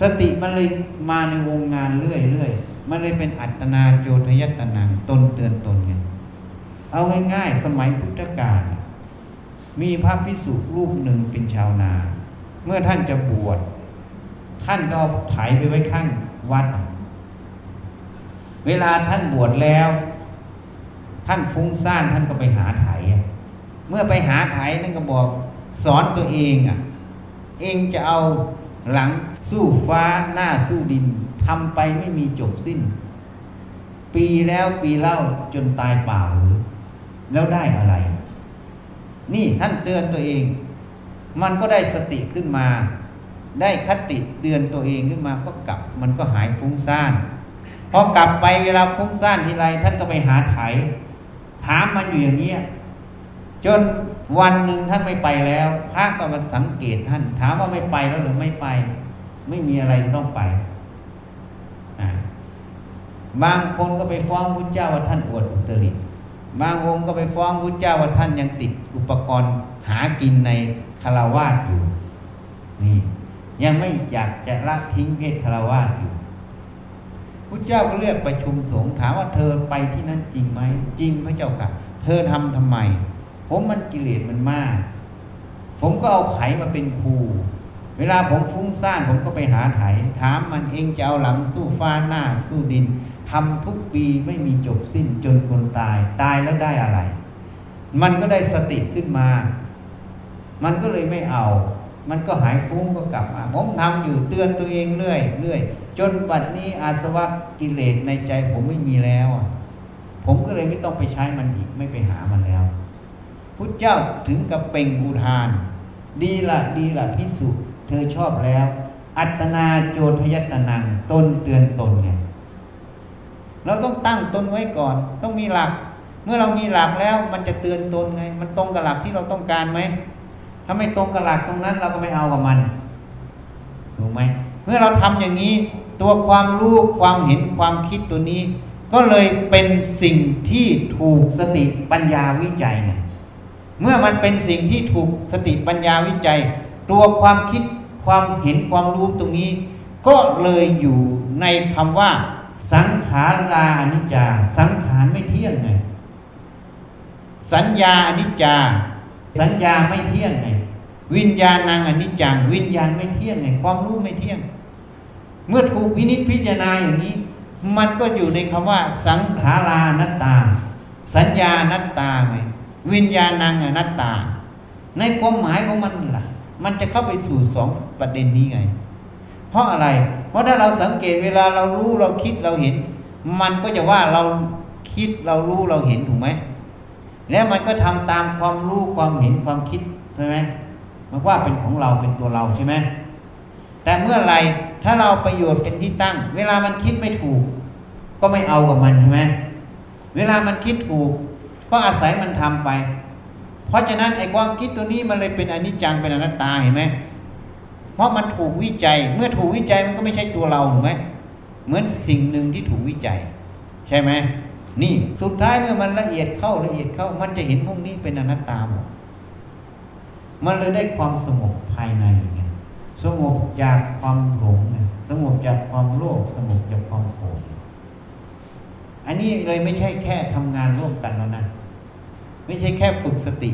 สติมันเลยมาในวงงานเรื่อยๆ มันเลยเป็นอัตนาโจทยตนังตนเตือนตนไง เอาง่ายๆ สมัยพุทธกาลมีพระพิสุรูปหนึ่งเป็นชาวนา เมื่อท่านจะบวชท่านก็เอาไถไปไว้ข้างวัด เวลาท่านบวชแล้ว ท่านฟุ้งซ่านท่านก็ไปหาไถเมื่อไปหาไถนั่นก็บอก สอนตัวเองอะ เองจะเอาหลังสู้ฟ้าหน้าสู้ดินทำไปไม่มีจบสิ้น ปีแล้วปีเล่าจนตายเปล่าหรือแล้วได้อะไร นี่ท่านเตือนตัวเอง มันก็ได้สติขึ้นมา ได้คติเตือนตัวเองขึ้นมาก็กลับ มันก็หายฟุ้งซ่านพอกลับไปเวลาฟุ้งซ่านทีไรท่านก็ไปหาไถถามมันอยู่อย่างเงี้ยจนวันหนึ่งท่านไม่ไปแล้วพระก็มาสังเกตท่าน ถามว่าไม่ไปแล้วหรือไม่ไป ไม่มีอะไรต้องไปบางคนก็ไปฟ้องพุทธเจ้าว่าท่านอวดอุตริบางองค์ก็ไปฟ้องพุทธเจ้าว่าท่านยังติดอุปกรณ์หากินในารวาสอยู่ นี่ ยังไม่อยากจะละทิ้งเพศคารวาสอยู่พุทธเจ้าก็เรียกประชุมสงฆ์ถามว่าเธอไปที่นั่นจริงไหมจริงพระเจ้าค่ะ เธอทำทำไม ผมมันกิเลสมันมาก ผมก็เอาไขมาเป็นครูเวลาผมฟุ้งซ่านผมก็ไปหาไถถามมันเองจะเอาหลังสู้ฟ้าหน้าสู้ดินทำทุกปีไม่มีจบสิ้นจนคนตาย ตายแล้วได้อะไร มันก็ได้สติขึ้นมา มันก็เลยไม่เอา มันก็หายฟุ้งก็กลับมาผมทำอยู่เตือนตัวเองเรื่อยเรื่อยจนบัดนี้อาสวะกิเลสในใจผมไม่มีแล้วผมก็เลยไม่ต้องไปใช้มันอีกไม่ไปหามันแล้วพุทธเจ้าถึงกับเป่งอุทาน ดีละดีละพิสุเธอชอบแล้ว อัตนาโจทยตนังตนเตือนตนไงเราต้องตั้งตนไว้ก่อน ต้องมีหลัก เมื่อเรามีหลักแล้วมันจะเตือนตนไง มันตรงกับหลักที่เราต้องการไหม ถ้าไม่ตรงกับหลักตรงนั้น เราก็ไม่เอากับมันถูกไหมเมื่อเราทำอย่างนี้ ตัวความรู้ความเห็นความคิดตัวนี้ ก็เลยเป็นสิ่งที่ถูกสติปัญญาวิจัยไงเมื่อมันเป็นสิ่งที่ถูกสติปัญญาวิจัย ตัวความคิดความเห็นความรู้ตรงนี้ ก็เลยอยู่ในคำว่า สังขารลาอนิจจา สังขารไม่เที่ยงไงสัญญาอนิจจา สัญญาไม่เที่ยงไง วิญญาณนางอนิจจัง วิญญาณไม่เที่ยงไง ความรู้ไม่เที่ยง เมื่อถูกวินิจพิจารณาอย่างนี้ มันก็อยู่ในคำว่า สังขารานัตตา สัญญานัตตาไง วิญญาณนางอนัตตา ในความหมายของมันล่ะ มันจะเข้าไปสู่สองประเด็นนี้ไง เพราะอะไร เพราะถ้าเราสังเกตเวลาเรารู้เราคิดเราเห็น มันก็จะว่าเราคิดเรารู้เราเห็นถูกไหม แล้วมันก็ทำตามความรู้ความเห็นความคิดใช่ไหมมันว่าเป็นของเราเป็นตัวเราใช่ไหมแต่เมื่อไรถ้าเราประโยชน์เป็นที่ตั้ง เวลามันคิดไม่ถูก ก็ไม่เอากับมันใช่ไหมเวลามันคิดถูก ก็อาศัยมันทำไป เพราะฉะนั้นไอ้ความคิดตัวนี้มันเลยเป็นอนิจจังเป็นอนัตตาเห็นไหมเพราะมันถูกวิจัย เมื่อถูกวิจัยมันก็ไม่ใช่ตัวเราถูกไหมเหมือนสิ่งหนึ่งที่ถูกวิจัย ใช่ไหม นี่สุดท้ายเมื่อมันละเอียดเข้าละเอียดเข้า มันจะเห็นพวกนี้เป็นอนัตตาหมดมันเลยได้ความสงบภายในไงสงบจากความหลงไงสงบจากความโลภสงบจากความโกรธอันนี้เลยไม่ใช่แค่ทำงานร่วมกันแล้วนะไม่ใช่แค่ฝึกสติ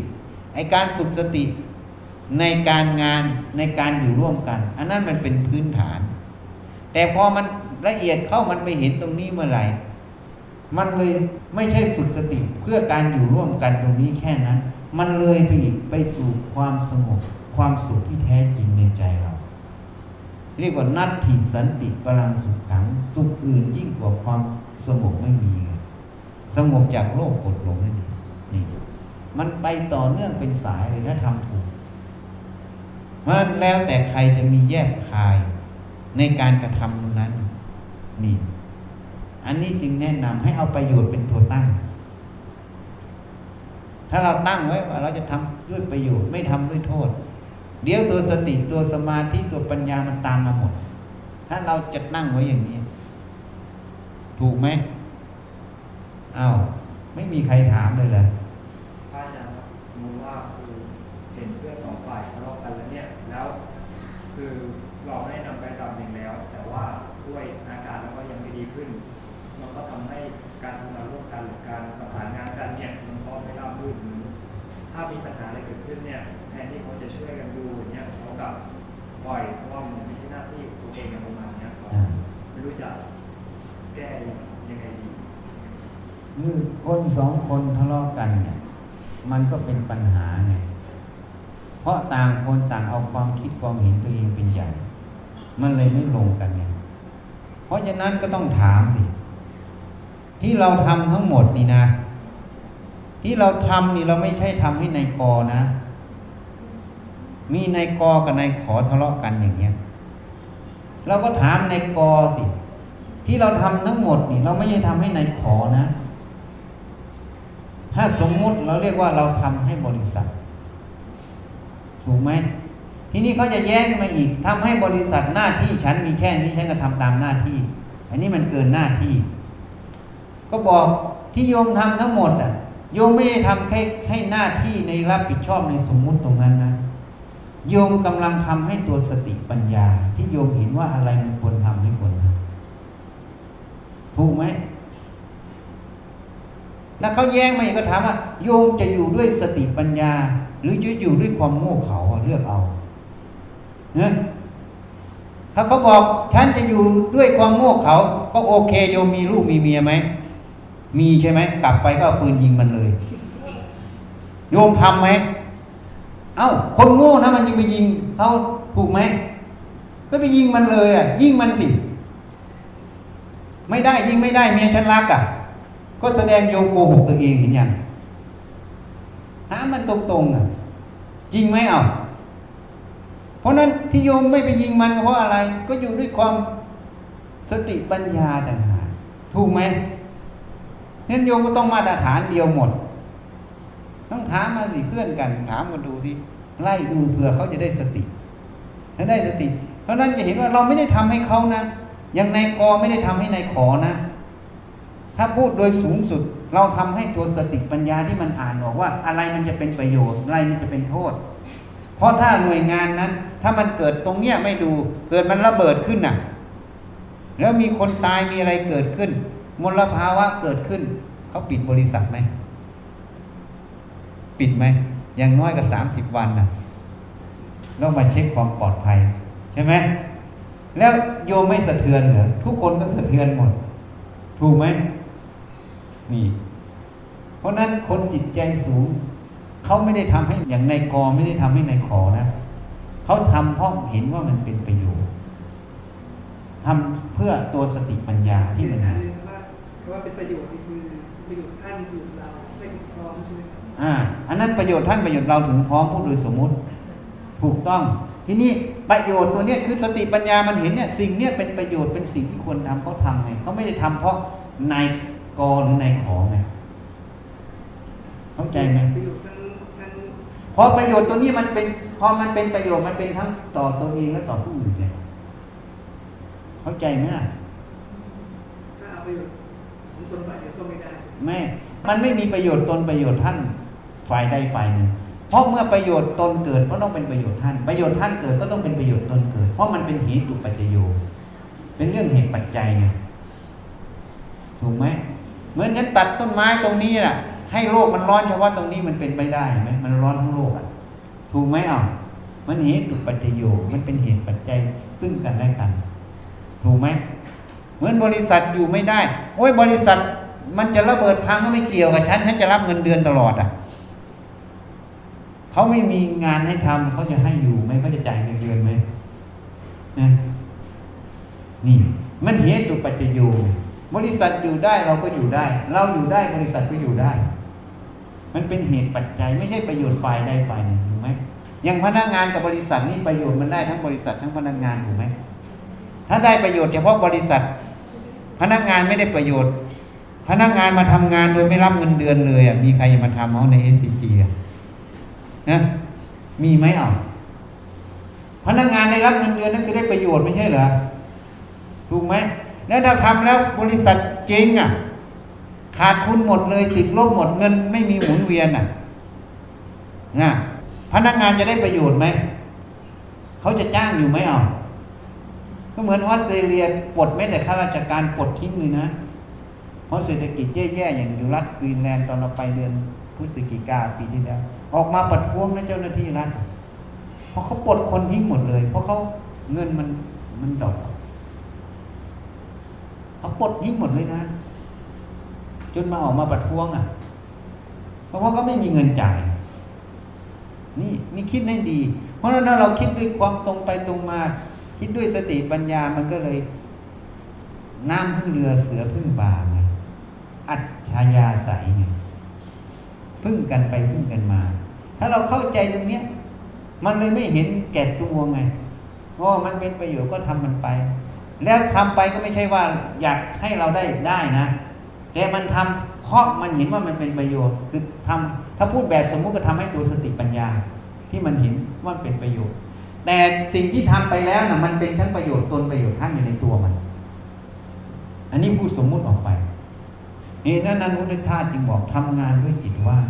ไอการฝึกสติในการงานในการอยู่ร่วมกัน อันนั้นมันเป็นพื้นฐาน แต่พอมันละเอียดเข้ามันไปเห็นตรงนี้เมื่อไหร่ มันเลยไม่ใช่ฝึกสติเพื่อการอยู่ร่วมกันตรงนี้แค่นั้น มันเลยไปอีกไปสู่ความสงบความสุขที่แท้จริงในใจเรา เรียกว่านัตถิสันติพลังสุขขัง สุขอื่นยิ่งกว่าความสงบไม่มี สงบจากโลกกดลงนั่นเองนี่มันไปต่อเนื่องเป็นสายเลยถ้าทำถูกมันแล้วแต่ใครจะมีแยบคายในการกระทำนั้นนี่ อันนี้จึงแนะนำให้เอาประโยชน์เป็นตัวตั้ง ถ้าเราตั้งไว้ว่าเราจะทำด้วยประโยชน์ไม่ทำด้วยโทษ เดี๋ยวตัวสติตัวสมาธิตัวปัญญามันตามมาหมด ถ้าเราจะนั่งไว้อย่างนี้ ถูกไหมอา้าวไม่มีใครถามเลยเลยพระอาจารย์สมมติว่าคือเห็นเพื่อนสองฝ่ายทะเลาะกันแล้วเนี่ย แล้ว คือเราได้ คนสองคนทะเลาะกันเนี่ยมันก็เป็นปัญหาไงเพราะต่างคนต่างเอาความคิดความเห็นตัวเองเป็นใหญ่ มันเลยไม่ลงกันไงเพราะฉะนั้นก็ต้องถามสิ ที่เราทำทั้งหมดนี่นะ ที่เราทำนี่เราไม่ใช่ทำให้ในายกอนะ มีในายกอกับนายขอทะเลาะกันอย่างเงี้ยเราก็ถามนายกอสิ ที่เราทำทั้งหมดนี่ เราไม่ใช่ทำให้ในายขอนะ ถ้าสมมุติเราเรียกว่าเราทำให้บริษัท ถูกไหมทีนี้เขาจะแย้งมาอีกทำให้บริษัทหน้าที่ฉันมีแค่นี้ฉันก็ทำตามหน้าที่ อันนี้มันเกินหน้าที่ ก็บอกที่โยมทำทั้งหมดอะ โยมไม่ได้ทำแค่ให้หน้าที่ในรับผิดชอบในสมมุติตรงนั้นนะโยมกำลังทำให้ตัวสติปัญญา ที่โยมเห็นว่าอะไรมันควรทำไม่ควรทำถูกไหม แล้วเขาแย้งมาอีกก็ถามว่า โยมจะอยู่ด้วยสติปัญญา หรือจะอยู่ด้วยความโง่เขลาเลือกเอาเนี่ยถ้าเขาบอกฉันจะอยู่ด้วยความโง่เขลาก็โอเคโยมมีลูกมีเมียไหมมีใช่ไหมกลับไปก็เอาปืนยิงมันเลย โยมทำไหมเอ้า คนโง่นะมันยิงไปยิงเขาถูกไหมก็ไปยิงมันเลยอะ ยิงมันสิ ไม่ได้ยิงไม่ได้เมียฉันรักอะ ก็แสดงโยมโกหกตัวเองเห็นยังถามมันตรงๆอะจริงไหมเอาเพราะนั้นที่โยมไม่ไปยิงมันก็เพราะอะไร ก็อยู่ด้วยความสติปัญญาต่างหากถูกไหมนั้นโยมก็ต้องมาตรฐานเดียวหมด ต้องถามมาสิเพื่อนกัน ถามกันดูสิไล่ดูเผื่อเขาจะได้สติถ้าได้สติ เพราะนั้นจะเห็นว่าเราไม่ได้ทำให้เขานะอย่างนายกอไม่ได้ทำให้นายขอนะ ถ้าพูดโดยสูงสุด เราทำให้ตัวสติปัญญาที่มันอ่านออกว่า อะไรมันจะเป็นประโยชน์อะไรมันจะเป็นโทษ เพราะถ้าหน่วยงานนั้น ถ้ามันเกิดตรงเนี้ยไม่ดูเกิดมันระเบิดขึ้นน่ะ แล้วมีคนตายมีอะไรเกิดขึ้น มลภาวะเกิดขึ้นเขาปิดบริษัทไหมปิดไหมอย่างน้อยก็สามสิบวันน่ะแล้วมาเช็คความปลอดภัย ใช่ไหมแล้วโยมไม่สะเทือนเหรอทุกคนก็สะเทือนหมด ถูกไหม นี่เพราะนั้นคนจิตใจสูง เขาไม่ได้ทำให้อย่างในกอไม่ได้ทำให้ในขอนะเขาทำเพราะเห็นว่ามันเป็นประโยชน์ทำเพื่อตัวสติปัญญาที่มันอัมีนนี้ว่าคำว่าเป็นประโยชน์นี่คือประโยชน์ท่านประโยชน์เราไม่ถึงพร้อมใช่ไหมครับอ่า อันนั้นประโยชน์ท่านประโยชน์เราถึงพร้อมพูดโดยสมมุติ ถูกต้อง ทีนี้ประโยชน์ตัวเนี้ยคือสติปัญญามันเห็นเนี่ยสิ่งเนี้ยเป็นประโยชน์เป็นสิ่งที่ควรทำเขาทำไงเขาไม่ได้ทำเพราะนาย กอหรือนายขอไงเข้าใจไหมประโยชน์ทั้งทั้งเพราะประโยชน์ตัวนี้มันเป็นพอมันเป็นประโยชน์มันเป็นทั้งต่อตัวเองและต่อผู้อื่นไงเข้าใจไหมล่ะถ้าเอาประโยชน์ของตนฝ่ายเดียวก็ไม่ได้แม่มันไม่มีประโยชน์ตนประโยชน์ท่านฝ่ายใดฝ่ายหนึ่งเพราะเมื่อประโยชน์ตนเกิดก็ต้องเป็นประโยชน์ท่าน ประโยชน์ท่านเกิดก็ต้องเป็นประโยชน์ตนเกิด เพราะมันเป็นเหตุปัจจโยเป็นเรื่องเหตุปัจจัยไงถูกไหม เหมือนฉันตัดต้นไม้ตรงนี้น่ะ ให้โลกมันร้อนเฉพาะตรงนี้มันเป็นไปได้ไหมมันร้อนทั้งโลกอะ ถูกไหมอะมันเหตุปัจจโยมันเป็นเหตุปัจจัยซึ่งกันและกัน ถูกไหมเหมือนบริษัทอยู่ไม่ได้ โอ้ยบริษัทมันจะระเบิดพังก็ไม่เกี่ยวกับฉันฉันจะรับเงินเดือนตลอดอะเขาไม่มีงานให้ทำเขาจะให้อยู่ไหมเขาจะจ่ายเงินเดือนไหมนะนี่ มันเหตุปัจจโย บริษัทอยู่ได้เราก็อยู่ได้ เราอยู่ได้บริษัทก็อยู่ได้ มันเป็นเหตุปัจจัยไม่ใช่ประโยชน์ฝ่ายใดฝ่ายหนึ่งถูกไหมอย่างพนักงานกับบริษัทนี่ประโยชน์มันได้ทั้งบริษัททั้งพนักงานถูกไหมถ้าได้ประโยชน์เฉพาะบริษัท พนักงานไม่ได้ประโยชน์ พนักงานมาทำงานโดยไม่รับเงินเดือนเลยอะมีใครมาทำเอาใน SCG อะนะมีไหมอะพนักงานได้รับเงินเดือนนั่นคือได้ประโยชน์ไม่ใช่เหรอถูกไหม แล้วถ้าทำแล้วบริษัทเจ๊งอะ ขาดทุนหมดเลยติดลบหมดเงินไม่มีหมุนเวียนอะนะพนักงานจะได้ประโยชน์ไหม เขาจะจ้างอยู่ไหมอะก็เหมือนออสเตรเลียปลดไม่แต่ข้าราชการปลดทิ้งเลยนะ เพราะเศรษฐกิจแย่ๆอย่างอยู่รัฐควีนแลนด์ตอนเราไปเดือนพฤศจิกาปีที่แล้ว ออกมาประท้วงนะเจ้าหน้าที่รัฐเพราะเขาปลดคนทิ้งหมดเลย เพราะเขาเงินมันมันดอก เขาปลดทิ้งหมดเลยนะ จนมาออกมาประท้วงอะ เพราะว่าเขาไม่มีเงินจ่าย นี่นี่คิดให้ดี เพราะฉะนั้นเราคิดด้วยความตรงไปตรงมา คิดด้วยสติปัญญามันก็เลย น้ำพึ่งเรือเสือพึ่งป่าไงอัจฉริยาใสไงพึ่งกันไปพึ่งกันมา ถ้าเราเข้าใจตรงเนี้ย มันเลยไม่เห็นแก่ตัวไงโอ้มันเป็นประโยชน์ก็ทำมันไป แล้วทำไปก็ไม่ใช่ว่าอยากให้เราได้ได้นะแต่มันทำเพราะมันเห็นว่ามันเป็นประโยชน์ คือทำถ้าพูดแบบสมมุติก็ทำให้ตัวสติปัญญา ที่มันเห็นว่าเป็นประโยชน์ แต่สิ่งที่ทำไปแล้วนะมันเป็นทั้งประโยชน์ตนประโยชน์ท่านอยู่ในตัวมัน อันนี้พูดสมมุติออกไปเหตุนั้นนั้นพุทธทาสจึงบอกทำงานด้วยจิตว่าง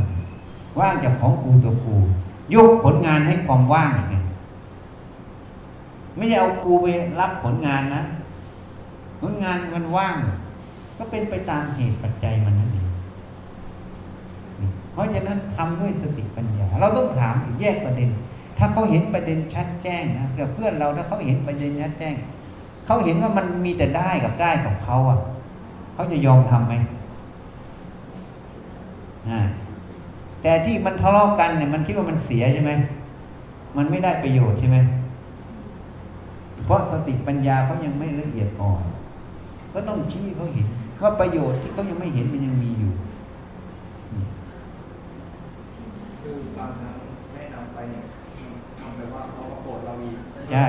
ว่างจากของกูตัวกูยกผลงานให้ความว่างอย่างเงี้ยไม่ใช่เอากูไปรับผลงานนะ ผลงานมันว่าง ก็เป็นไปตามเหตุปัจจัยมันนั่นเองเพราะฉะนั้นทำด้วยสติปัญญา เราต้องถามแยกประเด็น ถ้าเขาเห็นประเด็นชัดแจ้งนะเพื่อนเราถ้าเขาเห็นประเด็นชัดแจ้งเขาเห็นว่ามันมีแต่ได้กับได้กับเขาอะเขาจะยอมทำไหมแต่ที่มันทะเลาะกันเนี่ยมันคิดว่ามันเสียใช่ไหมมันไม่ได้ประโยชน์ใช่ไหมเพราะสติปัญญาเขายังไม่ละเอียดอ่อน ก็ต้องชี้เขาเห็นว่าประโยชน์ที่เขายังไม่เห็นมันยังมีอยู่คือบางครั้งแนะนำไปเนี่ยทำไปว่าเขาก็โกรธเราอีกใช่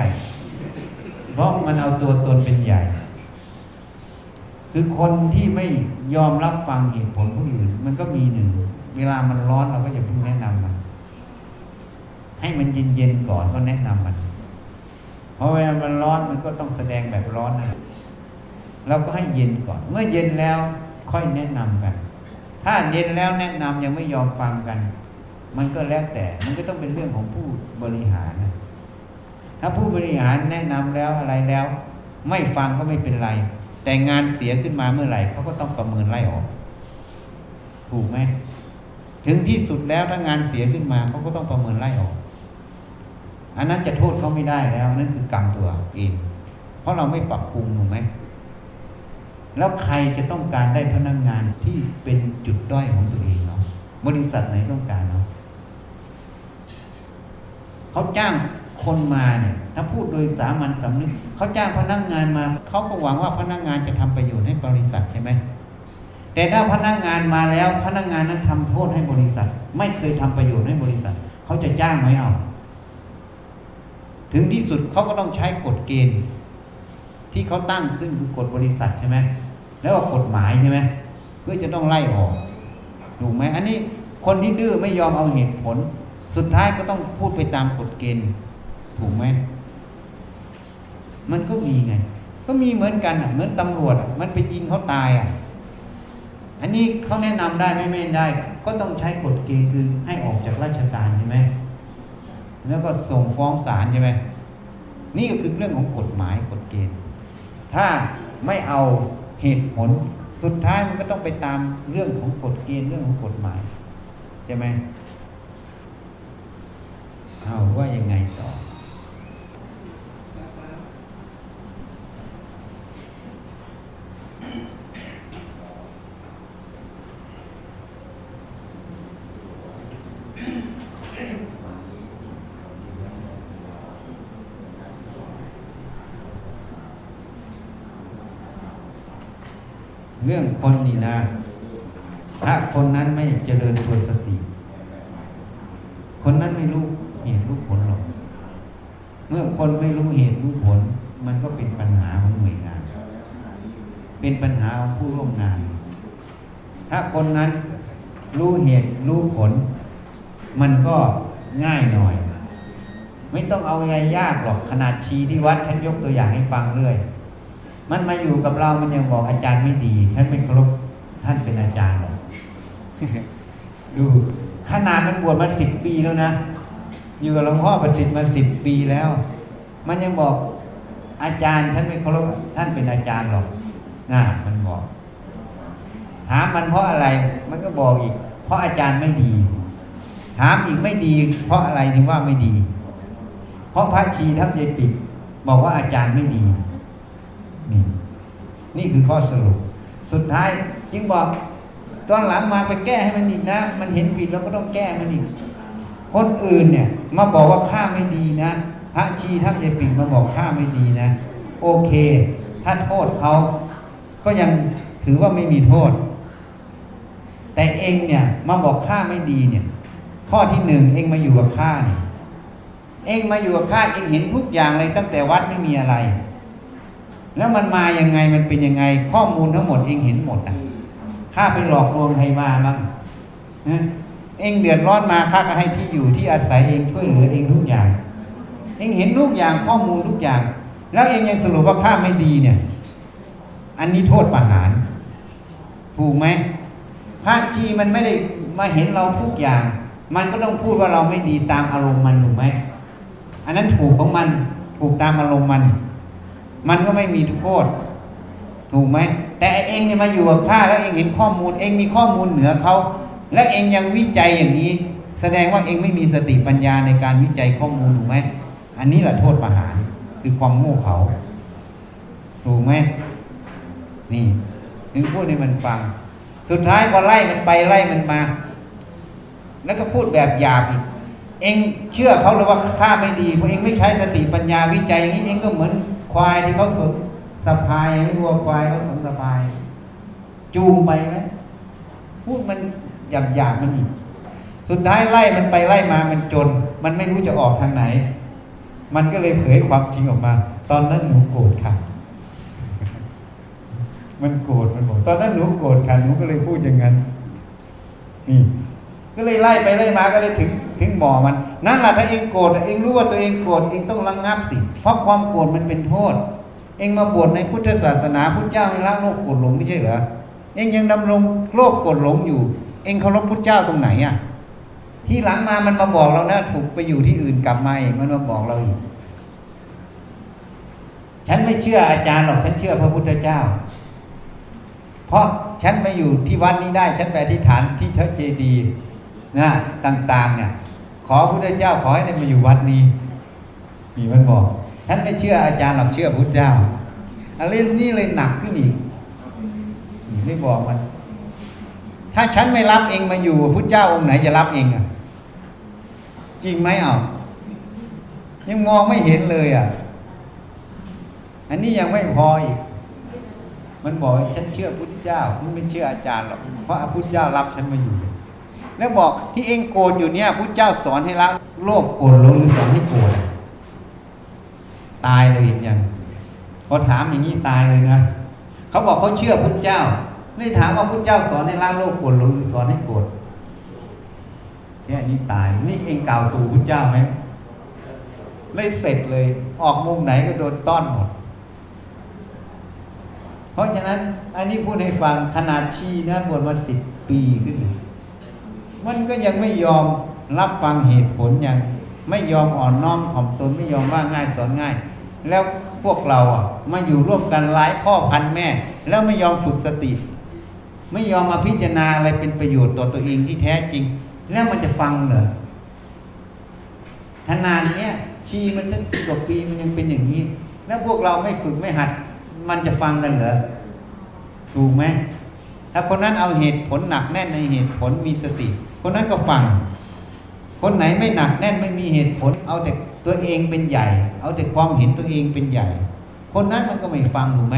เพราะมันเอาตัวตนเป็นใหญ่ คือคนที่ไม่ยอมรับฟังเหตุผลผู้อื่น มันก็มีหนึ่ง เวลามันร้อนเราก็อย่าเพิ่งแนะนำมัน ให้มันเย็นๆก่อนก็แนะนำมัน เพราะเวลามันร้อนมันก็ต้องแสดงแบบร้อนนะ เราก็ให้เย็นก่อน เมื่อเย็นแล้วค่อยแนะนำกัน ถ้าเย็นแล้วแนะนำยังไม่ยอมฟังกัน มันก็แล้วแต่ มันก็ต้องเป็นเรื่องของผู้บริหารนะถ้าผู้บริหารแนะนำแล้วอะไรแล้ว ไม่ฟังก็ไม่เป็นไร แต่งานเสียขึ้นมาเมื่อไหร่เขาก็ต้องประเมินไล่ออก ถูกไหมถึงที่สุดแล้วถ้างานเสียขึ้นมาเขาก็ต้องประเมินไล่ออก อันนั้นจะโทษเขาไม่ได้แล้วนั่นคือกรรมตัวเองเพราะเราไม่ปรับปรุงถูกไหม แล้วใครจะต้องการได้พนักงงานที่เป็นจุดด้อยของตัวเองเนาะบริษัทไหนต้องการเนาะเขาจ้างคนมาเนี่ยถ้าพูดโดยสามัญสำนึกเขาจ้างพนักงงานมาเขาก็หวังว่าพนักงานจะทำประโยชน์ให้บริษัทใช่ไหมแต่ถ้าพนักงานมาแล้วพนักงานนั้นทำโทษให้บริษัท ไม่เคยทำประโยชน์ให้บริษัท เขาจะจ้างไหมเอา ถึงที่สุดเขาก็ต้องใช้กฎเกณฑ์ ที่เขาตั้งขึ้นคือกฎบริษัทใช่ไหมแล้วก็กฎหมายใช่ไหมเพื่อจะต้องไล่ออกถูกไหมอันนี้คนที่ดื้อไม่ยอมเอาเหตุผล สุดท้ายก็ต้องพูดไปตามกฎเกณฑ์ถูกไหมมันก็มีไง ก็มีเหมือนกันเหมือนตำรวจมันไปยิงเขาตายอะอันนี้เขาแนะนำได้ไม่ไม่ได้ ก็ต้องใช้กฎเกณฑ์คือให้ออกจากราชการใช่ไหมแล้วก็ส่งฟ้องศาลใช่ไหมนี่ก็คือเรื่องของกฎหมายกฎเกณฑ์ ถ้าไม่เอาเหตุผล สุดท้ายมันก็ต้องไปตามเรื่องของกฎเกณฑ์เรื่องของกฎหมายใช่ไหมเอาว่ายังไงต่อ เรื่องคนนี่นะ ถ้าคนนั้นไม่เจริญตัวสติ คนนั้นไม่รู้เหตุรู้ผลหรอก เมื่อคนไม่รู้เหตุรู้ผล มันก็เป็นปัญหาของหน่วยงาน เป็นปัญหาของผู้ร่วมงาน ถ้าคนนั้นรู้เหตุรู้ผล มันก็ง่ายหน่อย ไม่ต้องเอาอะไรยากหรอกขนาดชีที่วัดฉันยกตัวอย่างให้ฟังเรื่อย มันมาอยู่กับเรา มันยังบอกอาจารย์ไม่ดีท่านไม่เคารพท่านเป็นอาจารย์หรอกดูขนาดมันบวชมาสิบปีแล้วนะ อยู่กับหลวงพ่อประสิทธิ์มาสิบปีแล้ว มันยังบอกอาจารย์ท่านไม่เคารพท่านเป็นอาจารย์หรอกน่ามันบอก ถามมันเพราะอะไร มันก็บอกอีก เพราะอาจารย์ไม่ดี ถามอีกไม่ดี เพราะอะไรถึงว่าไม่ดี เพราะพระชีทัพยายปิดบอกว่าอาจารย์ไม่ดี นี่คือข้อสรุป สุดท้ายจึงบอกตอนหลังมาไปแก้ให้มันอีกนะ มันเห็นผิดเราก็ต้องแก้มันอีก คนอื่นเนี่ย มาบอกว่าข้าไม่ดีนะพระชีทัพยายปิ่นมาบอกข้าไม่ดีนะ โอเค ถ้าโทษเขาก็ยังถือว่าไม่มีโทษ แต่เองเนี่ย มาบอกข้าไม่ดีเนี่ย ข้อที่หนึ่งเองมาอยู่กับข้าเนี่ยเองมาอยู่กับข้าเองเห็นทุกอย่างเลยตั้งแต่วัดไม่มีอะไร แล้วมันมายังไงมันเป็นยังไง ข้อมูลทั้งหมดเองเห็นหมดอะข้าไปหลอกลวงใครมาบ้างนะเองเดือดร้อนมาข้าก็ให้ที่อยู่ที่อาศัยเองช่วยเหลือเองทุกอย่าง เองเห็นทุกอย่างข้อมูลทุกอย่าง แล้วเองยังสรุปว่าข้าไม่ดีเนี่ย อันนี้โทษประหาร ถูกไหมพระจีมันไม่ได้มาเห็นเราทุกอย่าง มันก็ต้องพูดว่าเราไม่ดีตามอารมณ์มันถูกไหมอันนั้นถูกของมันถูกตามอารมณ์มัน มันก็ไม่มีโทษ ถูกไหม แต่เองเนี่ยมาอยู่กับข้าแล้วเองเห็นข้อมูล เองมีข้อมูลเหนือเขาและเองยังวิจัยอย่างนี้ แสดงว่าเองไม่มีสติปัญญาในการวิจัยข้อมูลถูกไหมอันนี้แหละโทษประหารคือความโง่เขาถูกไหมนี่ถึงพูดให้มันฟัง สุดท้ายพอไล่มันไปไล่มันมา แล้วก็พูดแบบหยาบอีกเองเชื่อเขาหรือว่าข้าไม่ดีเพราะเองไม่ใช้สติปัญญาวิจัยอย่างนี้เองก็เหมือน ควายที่เขาสนสะพายไม่วัวควายเขาสนสะพาย จูงไปไหมพูดมันหยาบหยาบมันอีกสุดท้ายไล่มันไปไล่มามันจน มันไม่รู้จะออกทางไหน มันก็เลยเผยความจริงออกมา ตอนนั้นหนูโกรธค่ะ มันโกรธมันบอกตอนนั้นหนูโกรธค่ะหนูก็เลยพูดอย่างนั้น นี่ ก็เลยไล่ไปไล่มาก็เลยถึงถึงบ่อมัน นั่นแหละถ้าเองโกรธเองรู้ว่าตัวเองโกรธเองต้องระงงับสิ เพราะความโกรธมันเป็นโทษ เองมาบวชในพุทธศาสนาพุทธเจ้าให้ละโลกโกรธหลงไม่ใช่เหรอเองยังดำรงโลกโกรธหลงอยู่ เองเคารพพุทธเจ้าตรงไหนอะ ที่หลังมามันมาบอกเรานะถูกไปอยู่ที่อื่นกลับมาเองมันมาบอกเราอีกฉันไม่เชื่ออาจารย์หรอกฉันเชื่อพระพุทธเจ้า เพราะฉันไปอยู่ที่วัดนี้ได้ ฉันไปที่ฐานที่เชเจดีย์ นะต่างๆเนี่ย ขอพระพุทธเจ้าขอให้ได้มาอยู่วัดนี้นี่มันบอกฉันไม่เชื่ออาจารย์หรอกเชื่อพุทธเจ้าอะไรนี่เลยหนักขึ้นอีกไม่บอกมัน ถ้าฉันไม่รับเองมาอยู่พุทธเจ้าองค์ไหนจะรับเองอะ จริงไหมอะยังมองไม่เห็นเลยอะ อันนี้ยังไม่พออีก มันบอกฉันเชื่อพุทธเจ้า มันไม่เชื่ออาจารย์หรอก เพราะพุทธเจ้ารับฉันมาอยู่ แล้วบอกที่เองโกรธอยู่เนี่ยพุทธเจ้าสอนให้ละโลภโกรธหลงหรือสอนให้โกรธตายเลยเห็นยังพอถามอย่างนี้ตายเลยนะเขาบอกเขาเชื่อพุทธเจ้าไม่ถามว่าพุทธเจ้าสอนให้ละโลภโกรธหลงหรือสอนให้โกรธแค่นี้ตายนี่เองกล่าวตูพุทธเจ้าไหมเลยเสร็จเลย ออกมุมไหนก็โดนต้อนหมด เพราะฉะนั้น อันนี้พูดให้ฟังขนาดชีนะบวชมาสิบปีขึ้น มันก็ยังไม่ยอมรับฟังเหตุผลยังไม่ยอมอ่อนน้อมถ่อมตนไม่ยอมว่าง่ายสอนง่าย แล้วพวกเราอะมาอยู่ร่วมกันหลายพ่อพันแม่ แล้วไม่ยอมฝึกสติ ไม่ยอมมาพิจารณาอะไรเป็นประโยชน์ต่อตัวเองที่แท้จริง แล้วมันจะฟังเหรอขนาดเนี้ยชีมันตั้งสิบกว่าปีมันยังเป็นอย่างนี้ แล้วพวกเราไม่ฝึกไม่หัด มันจะฟังกันเหรอถูกไหมถ้าคนนั้นเอาเหตุผลหนักแน่นในเหตุผลมีสติ คนนั้นก็ฟัง คนไหนไม่หนักแน่นไม่มีเหตุผล เอาแต่ตัวเองเป็นใหญ่ เอาแต่ความเห็นตัวเองเป็นใหญ่ คนนั้นมันก็ไม่ฟังถูกไหม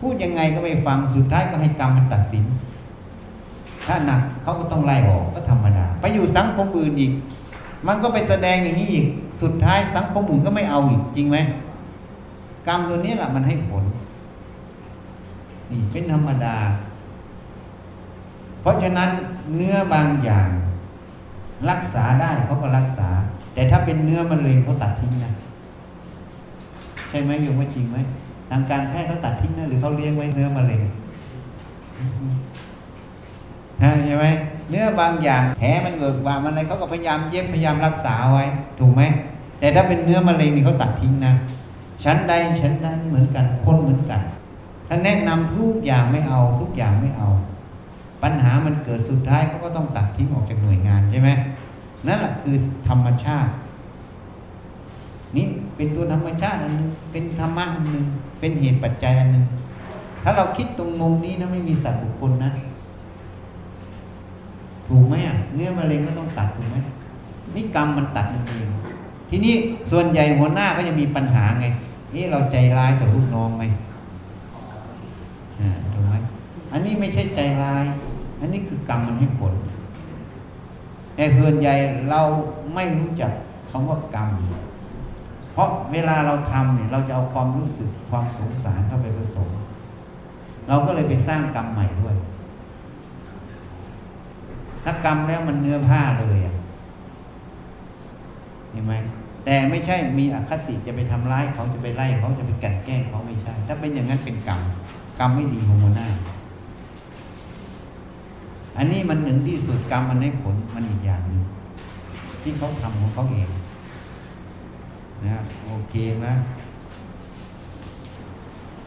พูดยังไงก็ไม่ฟังสุดท้ายก็ให้กรรมมันตัดสิน ถ้าหนักเขาก็ต้องไล่ออกก็ธรรมดา ไปอยู่สังคมอื่นอีก มันก็ไปแสดงอย่างนี้อีก สุดท้ายสังคมอื่นก็ไม่เอาอีกจริงไหมกรรมตัวนี้แหละมันให้ผลนี่เป็นธรรมดา เพราะฉะนั้นเนื้อบางอย่างรักษาได้เขาก็รักษา แต่ถ้าเป็นเนื้อมะเร็งเขาตัดทิ้งนะใช่ไหมโยมว่าจริงไหมทางการแพทย์เขาตัดทิ้งนะหรือเขาเลี้ยงไว้เนื้อมะเร็งใช่ไหมเนื้อบางอย่างแผลมันเบิกบามันอะไรเขาก็พยายามเย็บพยายามรักษาไว้ ถูกไหมแต่ถ้าเป็นเนื้อมะเร็งนี่เขาตัดทิ้งนะชั้นใดชั้นนั้นเหมือนกันคนเหมือนกัน ถ้าแนะนำทุกอย่างไม่เอา ทุกอย่างไม่เอา ปัญหามันเกิดสุดท้ายเขาก็ต้องตัดทิ้งออกจากหน่วยงานใช่ไหมนั่นแหละคือธรรมชาติ นี่เป็นตัวธรรมชาติอันหนึงเป็นธรรมะอันหนึ่งเป็นเหตุปัจจัยอันหนึ่งถ้าเราคิดตรงมุมนี้นะไม่มีสัตว์บุคคลนะถูกไหมอะเนื้อมะเร็งก็ต้องตัดถูกไหมนี่กรรมมันตัดมันเองทีนี้ส่วนใหญ่หัวหน้าก็จะมีปัญหาไง นี่เราใจร้ายกับลูกน้องไหมอ่าถูกไหมอันนี้ไม่ใช่ใจร้าย อันนี้คือกรรมมันให้ผล แต่ส่วนใหญ่เราไม่รู้จักคำว่ากรรม เพราะเวลาเราทำเนี่ยเราจะเอาความรู้สึกความสงสารเข้าไปผสม เราก็เลยไปสร้างกรรมใหม่ด้วย ถ้ากรรมแล้วมันเนื้อผ้าเลยอะเห็นไหมแต่ไม่ใช่มีอคติจะไปทำร้ายเขาจะไปไล่เขาจะไปกลันแกล้งเขาไม่ใช่ ถ้าเป็นอย่างนั้นเป็นกรรม กรรมไม่ดีของหัวหน้า อันนี้มันหนึ่งที่สุดกรรมมันให้ผลมันอีกอย่างหนึ่งที่เขาทำของเขาเองนะโอเคไหม